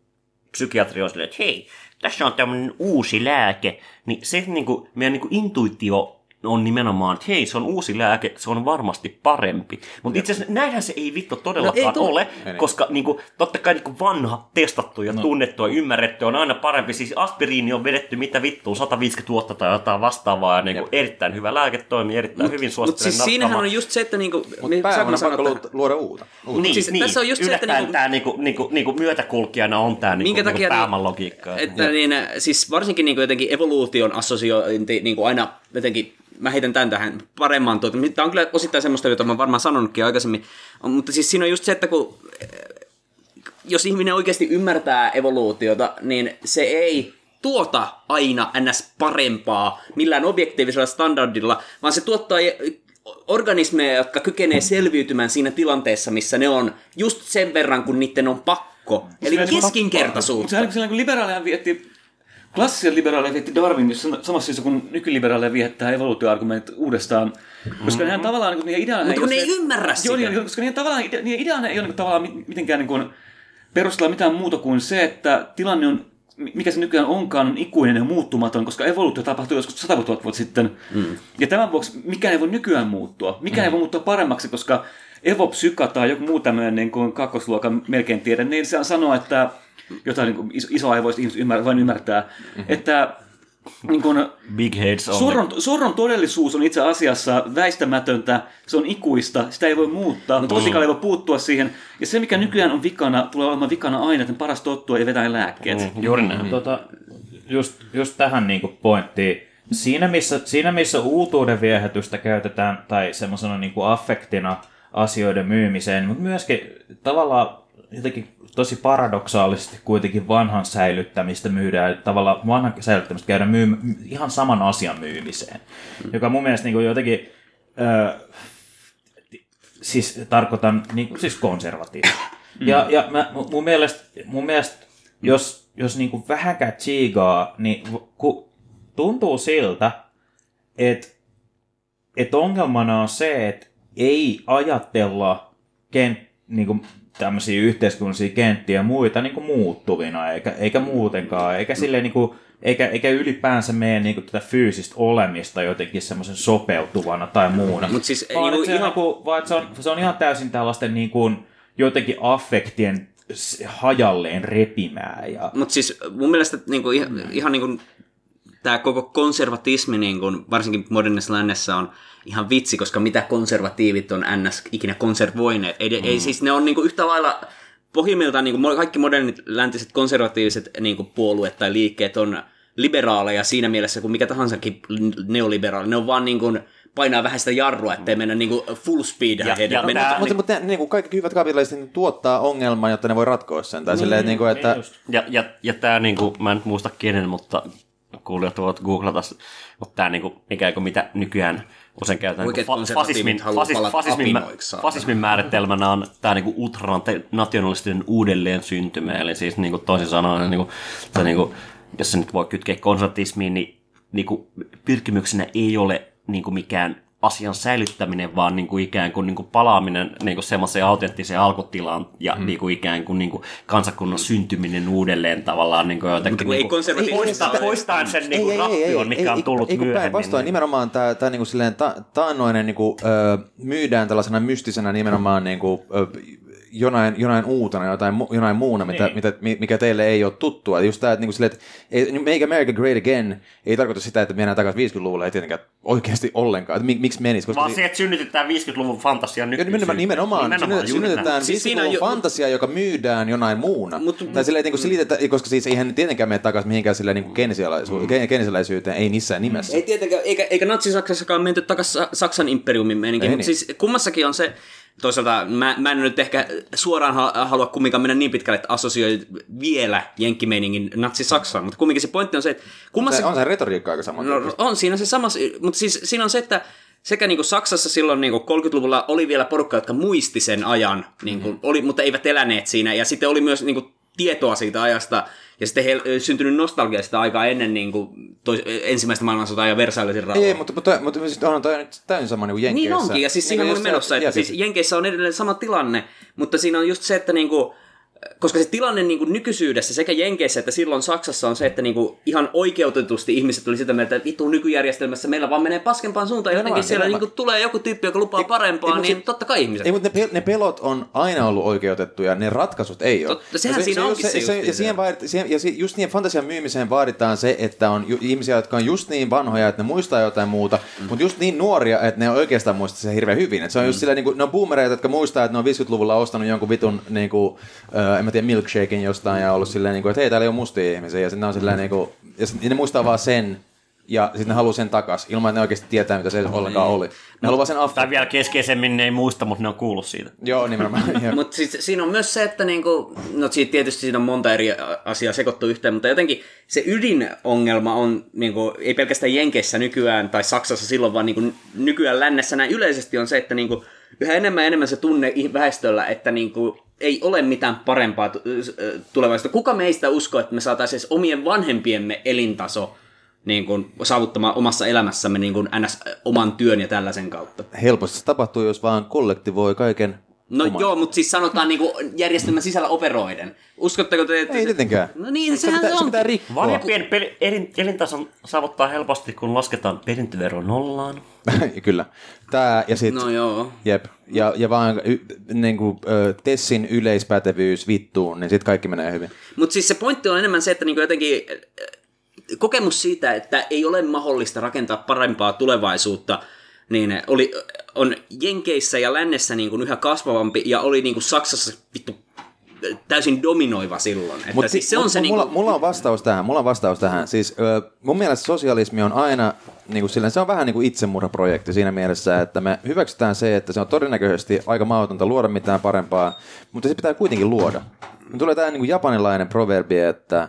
psykiatri on silleen, että hei, tässä on tämmöinen uusi lääke, niin se niin kuin, meidän niin kuin intuitio on nimenomaan, että hei, se on uusi lääke, se on varmasti parempi. Mutta itse asiassa näinhän se ei vittu todellakaan No ei ole, koska niin kuin, totta kai niin kuin vanha, testattu ja no. tunnettu ja ymmärretty on aina parempi. Siis aspiriini on vedetty mitä vittua, 150 vuotta tai jotain vastaavaa, ja niin kuin, erittäin hyvä lääke toimii, erittäin hyvin Mutta suosittelen siis siinähän on just se, että niinku... Mutta päähän on pakko lu- luoda uutta. uutta. Niin, Siis niin. tässä on just se, että niinku- tämä niinku, niinku, niinku myötäkulkijana on tämä niinku, Minkä niinku takia pääoman niin- logiikka. Että niin, siis varsinkin niin jotenkin evoluution assosiointi niin kuin aina jotenkin, mä heitän tämän tähän paremman tuota. Tämä on kyllä osittain semmoista, jota mä oon varmaan sanonutkin aikaisemmin. Mutta siis siinä on just se, että kun eh, jos ihminen oikeasti ymmärtää evoluutiota, niin se ei tuota aina ns. parempaa millään objektiivisella standardilla, vaan se tuottaa organismeja, jotka kykenee selviytymään siinä tilanteessa, missä ne on just sen verran, kun niiden on pakko. Eli Mutta keskinkertaisuutta. sehän sellainen kun liberaaleja vietti, klassisia liberaaleja vietti Darwin just samassa syystä kuin nykyliberaaleja viettää evoluutioargumentit uudestaan. Koska nehän tavallaan, niin kuin, niiden ideana Mutta kun ne ei ymmärrä Joo, sitä. niin, koska niiden, tavallaan, niiden ideana ei ole niin, tavallaan mit- mitenkään niin kuin, perustella mitään muuta kuin se, että tilanne on, mikä se nykyään onkaan, on ikuinen ja muuttumaton, koska evoluutio tapahtui joskus 100 000 vuotta sitten. Mm. Ja tämän vuoksi mikään ei voi nykyään muuttua. Mikään mm. ei voi muuttua paremmaksi, koska evopsyka tai joku muu tämmöinen niin kuin kakkosluokan melkein tiedä, niin se sanoo, että jotain niin kuin iso, isoaivoista ihmiset ymmär, vain ymmärtää, mm-hmm. että niin kuin, Big heads on. Sorron, sorron todellisuus on itse asiassa väistämätöntä, se on ikuista, sitä ei voi muuttaa, mutta koskaan ei voi puuttua siihen. Ja se, mikä nykyään on vikana, tulee olemaan vikana aina, että paras tottua ja vetää lääkkeet. Mm. Mm, juuri näin. Tota, just, just tähän niinku pointtiin. Siinä missä, siinä missä uutuuden viehätystä käytetään tai semmoisena niinku affektina asioiden myymiseen, mutta myöskin tavallaan jotenkin tosi paradoksaalisesti kuitenkin vanhan säilyttämistä myydään, tavallaan vanhan säilyttämistä käydään myy- ihan saman asian myymiseen, joka mun mielestä niinku jotenkin, ö, siis tarkoitan niin kuin, siis konservatiivista. Ja, ja mä, mu- mun mielestä, mun mielestä jos, jos niin kuin vähänkään tsiigaa, niin ku, tuntuu siltä, että et ongelmana on se, että ei ajatella kent, niin kuin tämmöisiä yhteiskunnallisia kenttiä ja muita niin kuin muuttuvina, eikä, eikä muutenkaan, eikä silleen niin kuin, eikä, eikä ylipäänsä meidän niin kuin, tätä fyysistä olemista jotenkin semmoisen sopeutuvana tai muuna. Mut siis vaan, niinku että se, ihan- ihan... niinku, vaan se, on, se on ihan täysin tällaisten niin kuin, jotenkin affektien hajalleen repimää. Ja, Mutta siis mun mielestä niinku, ihan, ihan niinku, tämä koko konservatismi, niinku, varsinkin modernissa lännessä, on ihan vitsi, koska mitä konservatiivit on ns. ikinä konservoineet. Ei, mm. ei siis ne on niinku, yhtä lailla pohjimmiltaan niinku, mo- kaikki modernit läntiset konservatiiviset niinku, puolueet tai liikkeet on liberaaleja siinä mielessä kuin mikä tahansakin neoliberaali. Ne on vaan niinku, painaa vähän sitä jarrua, ettei mennä niinku, full speed Ja- ahead. ja Mennä- tää- Mutta, mutta ne, niin kuin kaikki hyvät kapitalistit niin tuottaa ongelman, jotta ne voi ratkoa sen. Tai silleen, että, niin kuin, että Ja, ja, ja tämä, niinku, mä en nyt muista kenen, mutta kuulijat voivat googlata, mutta tämä niinku, ikään kuin mitä nykyään usein käytetään niinku fa- fasismin, fasis, fasismin, fasismin määritelmänä on tämä niinku ultranationalistinen uudelleen syntymä, eli siis niinku, toisin sanoen, niinku, se, niinku, jos se nyt voi kytkeä konservatismiin, niin niinku, pyrkimyksenä ei ole niinku, mikään asian säilyttäminen, vaan niin kuin ikään kuin, niin kuin palaaminen niin kuin semmoiseen autenttiseen alkutilaan ja mm. niin kuin ikään kuin, niin kuin kansakunnan syntyminen uudelleen tavallaan niin kuin jotenkin kun ei niin kuin, konservatiivisuus poistaa, ole- poistaen sen niin kuin rappion, mikä on tullut ei, myöhemmin. Päinvastoin niin- nimenomaan tämä, tämä niinku silleen ta, taannoinen niinku, ö, myydään tällaisena mystisenä nimenomaan niinku, ö, jonain, jonain uutena, jotain, mu- jonain muuna, mitä, Niin. mitä, mi- mikä teille ei ole tuttua. Just tämä, että, niinku silleen, että ei, Make America Great Again ei tarkoita sitä, että mennään takaisin 50-luvulle, ei tietenkään oikeasti ollenkaan. Että mik, miksi menisi? Koska Vaan se, että synnytetään 50-luvun fantasia nykyisin. nimenomaan, nimenomaan, nimenomaan synnytetään. Siis siinä 50-luvun on jo- fantasia, joka myydään jonain muuna. Mut- tai silleen, niin kuin selitetään, koska siis eihän tietenkään mene takaisin mihinkään silleen niin kuin keynesialaisuuteen, ei missään nimessä. Ei tietenkään, eikä, eikä Natsi-Saksassakaan menty takaisin Saksan imperiumin meininki, Ei mutta niin. siis kummassakin on se, toisaalta mä, mä en nyt ehkä suoraan ha- halua kumminkaan mennä niin pitkälle, että assosioi vielä jenkkimeiningin natsi-Saksaan, mutta kumminkin se pointti on se, että kummassa... Se, on se retoriikka aika sama. No, on siinä se sama, mutta siis siinä on se, että sekä niin kuin Saksassa silloin niin kuin 30-luvulla oli vielä porukka, jotka muisti sen ajan, niin kuin, oli, mutta eivät eläneet siinä. Ja sitten oli myös niin kuin, tietoa siitä ajasta, ja sitten he, syntynyt nostalgia sitä aikaa ennen niin kuin, tois, ensimmäistä maailmansotaa ja Versaillesin rauhaa. Ei, mutta, mutta, mutta siis onhan toi nyt täysin sama niin kuin Niin Jenkeissä. onkin, ja siis siinä Niin, on jos menossa, se- että siis Jenkeissä on edelleen sama tilanne, mutta siinä on just se, että niinku, koska se tilanne niin kuin nykyisyydessä sekä Jenkeissä että silloin Saksassa on se, että niin kuin ihan oikeutetusti ihmiset oli sitä mieltä, että vittu nykyjärjestelmässä meillä vaan menee paskempaan suuntaan. Jotenkin siellä niin kuin tulee joku tyyppi, joka lupaa parempaa, ei, niin se- totta kai ihmiset. Ei, mutta ne, ne pelot on aina ollut oikeutettuja, ne ratkaisut ei ole. Totta, sehän Ja siinä just onkin se se, justiin ja, se. siihen vaadit, siihen, ja si- just niiden fantasian myymiseen vaaditaan se, että on ju, ihmisiä, jotka on just niin vanhoja, että ne muistaa jotain muuta, mm. mutta just niin nuoria, että ne oikeastaan muistaa se hirveän hyvin. Et se on Mm. just sillä, niin kuin, ne on boomereita, jotka muistaa, että ne on 50-luvulla ostanut jonkun vitun, niin kuin, äh, mä tiedä, milkshaken jostain ja ollut silleen, niin kuin, että hei, täällä ei ole mustia ihmisiä. Ja sitten ne on silleen, niin kuin, ja, ne muistaa vaan sen, ja sitten ne haluaa sen takas, ilman että ne oikeasti tietää, mitä se ollenkaan oli. Ne haluaa sen after. Tai vielä keskeisemmin ne ei muista, mutta ne on kuullut siitä. Joo, nimenomaan. [laughs] Mutta siis, siinä on myös se, että niinku, no siitä tietysti siinä on monta eri asiaa sekoittu yhteen, mutta jotenkin se ydinongelma on niinku, ei pelkästään Jenkeissä nykyään tai Saksassa silloin, vaan niinku, nykyään lännessä näin yleisesti on se, että niinku, yhä enemmän ja enemmän se tunne ih- väestöllä, että niinku, ei ole mitään parempaa tulevaisuutta. Kuka meistä uskoo, että me saataisiin edes omien vanhempiemme elintaso niin kuin, saavuttamaan omassa elämässämme niin kuin ns. oman työn ja tällaisen kautta? Helposti se tapahtuu, jos vaan kollektivoi kaiken No oman. joo, mutta siis sanotaan niinku järjestelmän sisällä operoiden. Uskotteko te, että... Ei tietenkään. No niin, se sehän pitää, se se on. pitää rikkoa. Vanhempien peli, elin, elintason saavuttaa helposti, kun lasketaan perintövero nollaan. [laughs] Kyllä. Tää ja sit... No joo. Jep. Ja, ja vaan y, niin kuin, ö, Tessin yleispätevyys vittuun, niin sit kaikki menee hyvin. Mutta siis se pointti on enemmän se, että niinku jotenkin kokemus siitä, että ei ole mahdollista rakentaa parempaa tulevaisuutta, niin oli, on Jenkeissä ja Lännessä niin kuin yhä kasvavampi ja oli niin kuin Saksassa vittu täysin dominoiva silloin. Että Mut siis se on mut se mulla, niinku, mulla on vastaus tähän, mulla on vastaus tähän. Siis mun mielestä sosialismi on aina, niin kuin silleen, se on vähän niin kuin itsemurhaprojekti siinä mielessä, että me hyväksytään se, että se on todennäköisesti aika mahdotonta luoda mitään parempaa, mutta se pitää kuitenkin luoda. Tulee tämä niin kuin japanilainen proverbi, että,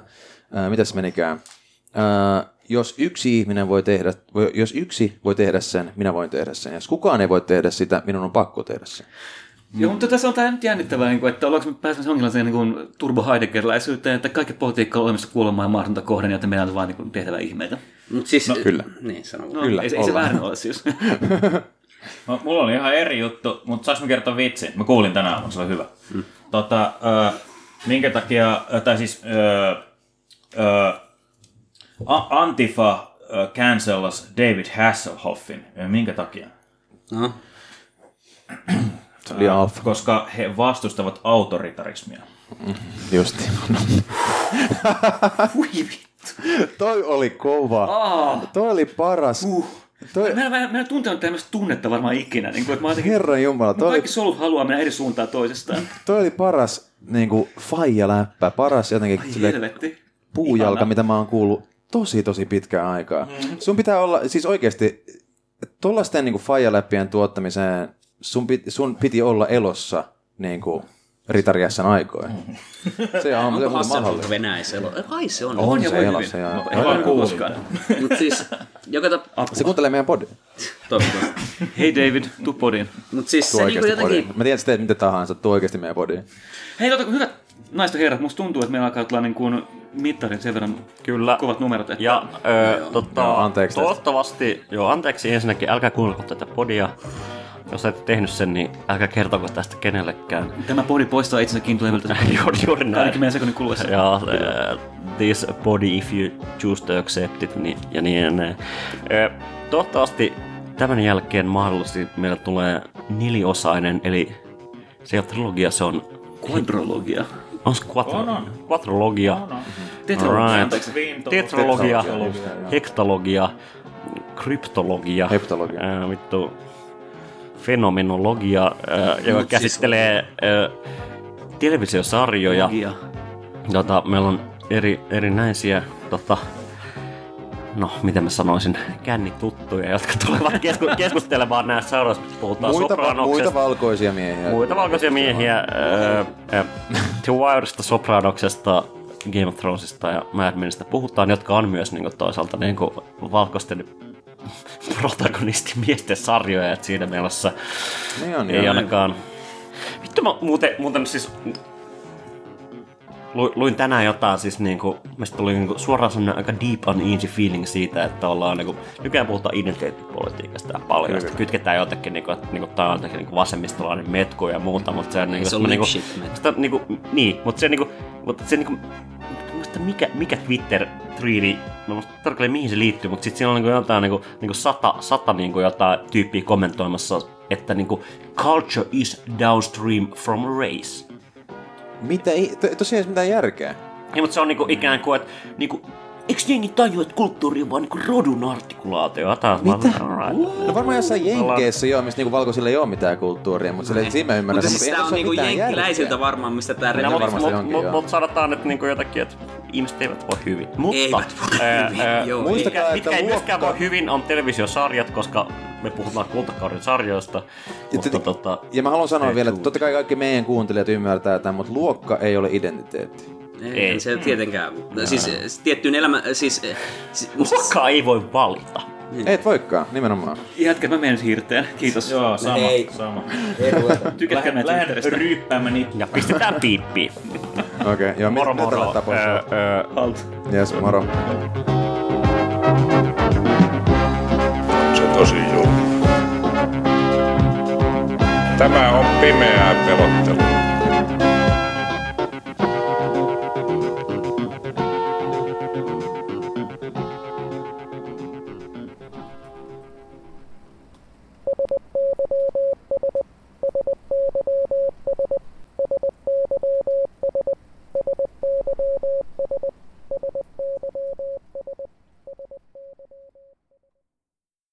ö, mitäs menikään, Ö, jos yksi ihminen voi tehdä, voi- jos yksi voi tehdä sen, minä voin tehdä sen. Jos kukaan ei voi tehdä sitä, minun on pakko tehdä se. Joo, mutta tässä on tämä nyt jännittävää, niin kuin, että ollaanko me pääsemässä jonkinlaiseen niin kuin turbo että kaikki politiikka on olemassa kuolemaa ja mahdotonta kohden, ja että meidän on vaan niin kuin, tehtävä ihmeitä. mut siis, No, kyllä. Niin, sano. No, Kyllä, ei, se- ei se väärin ole siis. [laughs] No, mulla oli ihan eri juttu, mutta saanko mä kertoa vitsin? Mä kuulin tänä aamuna, se oli hyvä. Mm. Tota, ö, minkä takia, tai siis ö, A- Antifa cancelas David Hasselhoffin. Minkä takia? No. Se oli alfa. Koska he vastustavat autoritarismia. Justi. [laughs] Toi oli kova. Aa, Toi oli paras. uh. Toi, Mä en, mä, en- mä en tuntenut tämmöistä tunnetta varmaan ikinä. Niin kuin, että mä jotenkin, Herran Jumala, toi oli, kaikki solut haluaa mennä eri suuntaan toisestaan. toi oli paras niin kuin, faija-läppä, paras jotenkin Ai sille, puujalka, Ihana. mitä mä oon kuullut tosi tosi pitkään aikaa. Mm. Sun pitää olla, siis oikeasti, tuollaisten niin faijaläppien tuottamiseen sun piti, sun piti olla elossa niin kuin, ritariassan aikoja. [laughs] Se on, Onko se on mahdollista. Venäjässä? elo- Kai se on. On ja se elossa, hyvin. joo. Ei vaan kuulu koskaan. Mutta siis, joka tap... Se kuuntelee meidän podi. Toivottavasti. Hei David, tuu podiin. Mutta siis Tuo se niinku jotenkin... podiin. Mä tiedän, että teet mitä tahansa, tuo oikeasti meidän podiin. Hei, tota, hyvät naiset ja herrat, musta tuntuu, että meillä alkaa tulla niin kuin mittarin sen verran Kyllä. kovat numerot. Että... Ja ö, tota, Joo, anteeksi tästä. toivottavasti, joo anteeksi ensinnäkin, älkää kuunnelko tätä podia. Jos et tehnyt sen, niin älkää kertoko tästä kenellekään. Tämä podi poistaa itsensä kiintoleveltä [laughs] juuri, juuri näin. 20 sekunnin kuluessa. Ja uh, this body if you choose to accept it niin, ja niin edelleen. Ö, Toivottavasti tämän jälkeen mahdollisesti meillä tulee neliosainen, eli se ei ole trilogia, se on Quadrologia. On se quattro, On, on. quattrologia, On, on. Tetralogia, Right. tetralogia, hektalogia, kryptologia, Heptologia. ää, vittu, fenomenologia, ää, joka Mut siis- käsittelee ää, televisiosarjoja. Logia. Tota, meillä on eri, erinäisiä tota, no miten mä sanoisin, kännituttuja, jotka tulevat kesku- keskustelemaan näistä seuraavassa, puhutaan Muita, va- muita valkoisia miehiä. Muita valkoisia miehiä, äh, äh, The Wiresta, Sopranoksesta, Game of Thronesista ja Mad Menistä puhutaan, jotka on myös niin kuin, toisaalta niin kuin, valkoisten protagonistimiesten sarjoja, että siinä mielessä Niin on, ei joo. ainakaan... Vittu mä muuten, muuten siis luin tänään jotain, siis niinku, mistä tuli niinku suoraan sellainen aika deep uneasy feeling siitä, että ollaan niinku, nykyään puhutaan identiteettipolitiikasta ja paljon, ja sitten kytketään jotenkin, niinku, että niinku, tää on niinku vasemmistolainen metku ja muuta, mutta se on niinku, Se on niinku, sitä, niinku, niin, mutta se niinku, mutta se niinku, muista mikä, mikä twitter triidi mä muista tarkalleen mihin se liittyy, mutta sitten siinä on niinku jotain niinku, niinku sata, sata niinku jotain tyyppiä kommentoimassa, että niinku culture is downstream from race. Mitä ei, to, tosiaan ei mitään järkeä. Niin, mutta se on niinku ikään kuin, että niinku, eikö jengi tajua, että kulttuuri on vaan niinku rodun artikulaatio? Taas Mitä? No varmaan jossain Jenkeissä joo, missä niinku valkoisilla ei ole mitään kulttuuria, mutta sille, siinä mä ymmärrän. Mutta siis ei tää on niinku jenkkiläisiltä varmaan, mistä tää No, mutta mut, mut, mut sanotaan, että niinku jotakin, että ihmiset eivät voi hyvin. Mutta Eivät voi ää, hyvin, ää, joo, mitkä, ei. mitkä ei myöskään voi hyvin on televisiosarjat, koska me puhutaan kultakauden sarjoista. Mutta te- tota, Ja mä haluan sanoa vielä, että totta kai kaikki meidän kuuntelijat ymmärtää tämän, mutta luokka ei ole identiteetti. Ei, Ei. se tietenkään. Siis eh, tiettyyn elämä... Siis, siis, luokkaa ei voi valita. Et voikaan, nimenomaan. Jätkä, mä menen siirteen. Kiitos. Joo, sama. Ei. sama. Tykätkää Lähden, meitä lähden ryyppäämään niitä. Ja pistetään piippiin. Okei, okay, joo, Moro mitä moro. Ää, ää, Halt. Yes, moro. Se tosi julma. Tämä on pimeää pelottelua.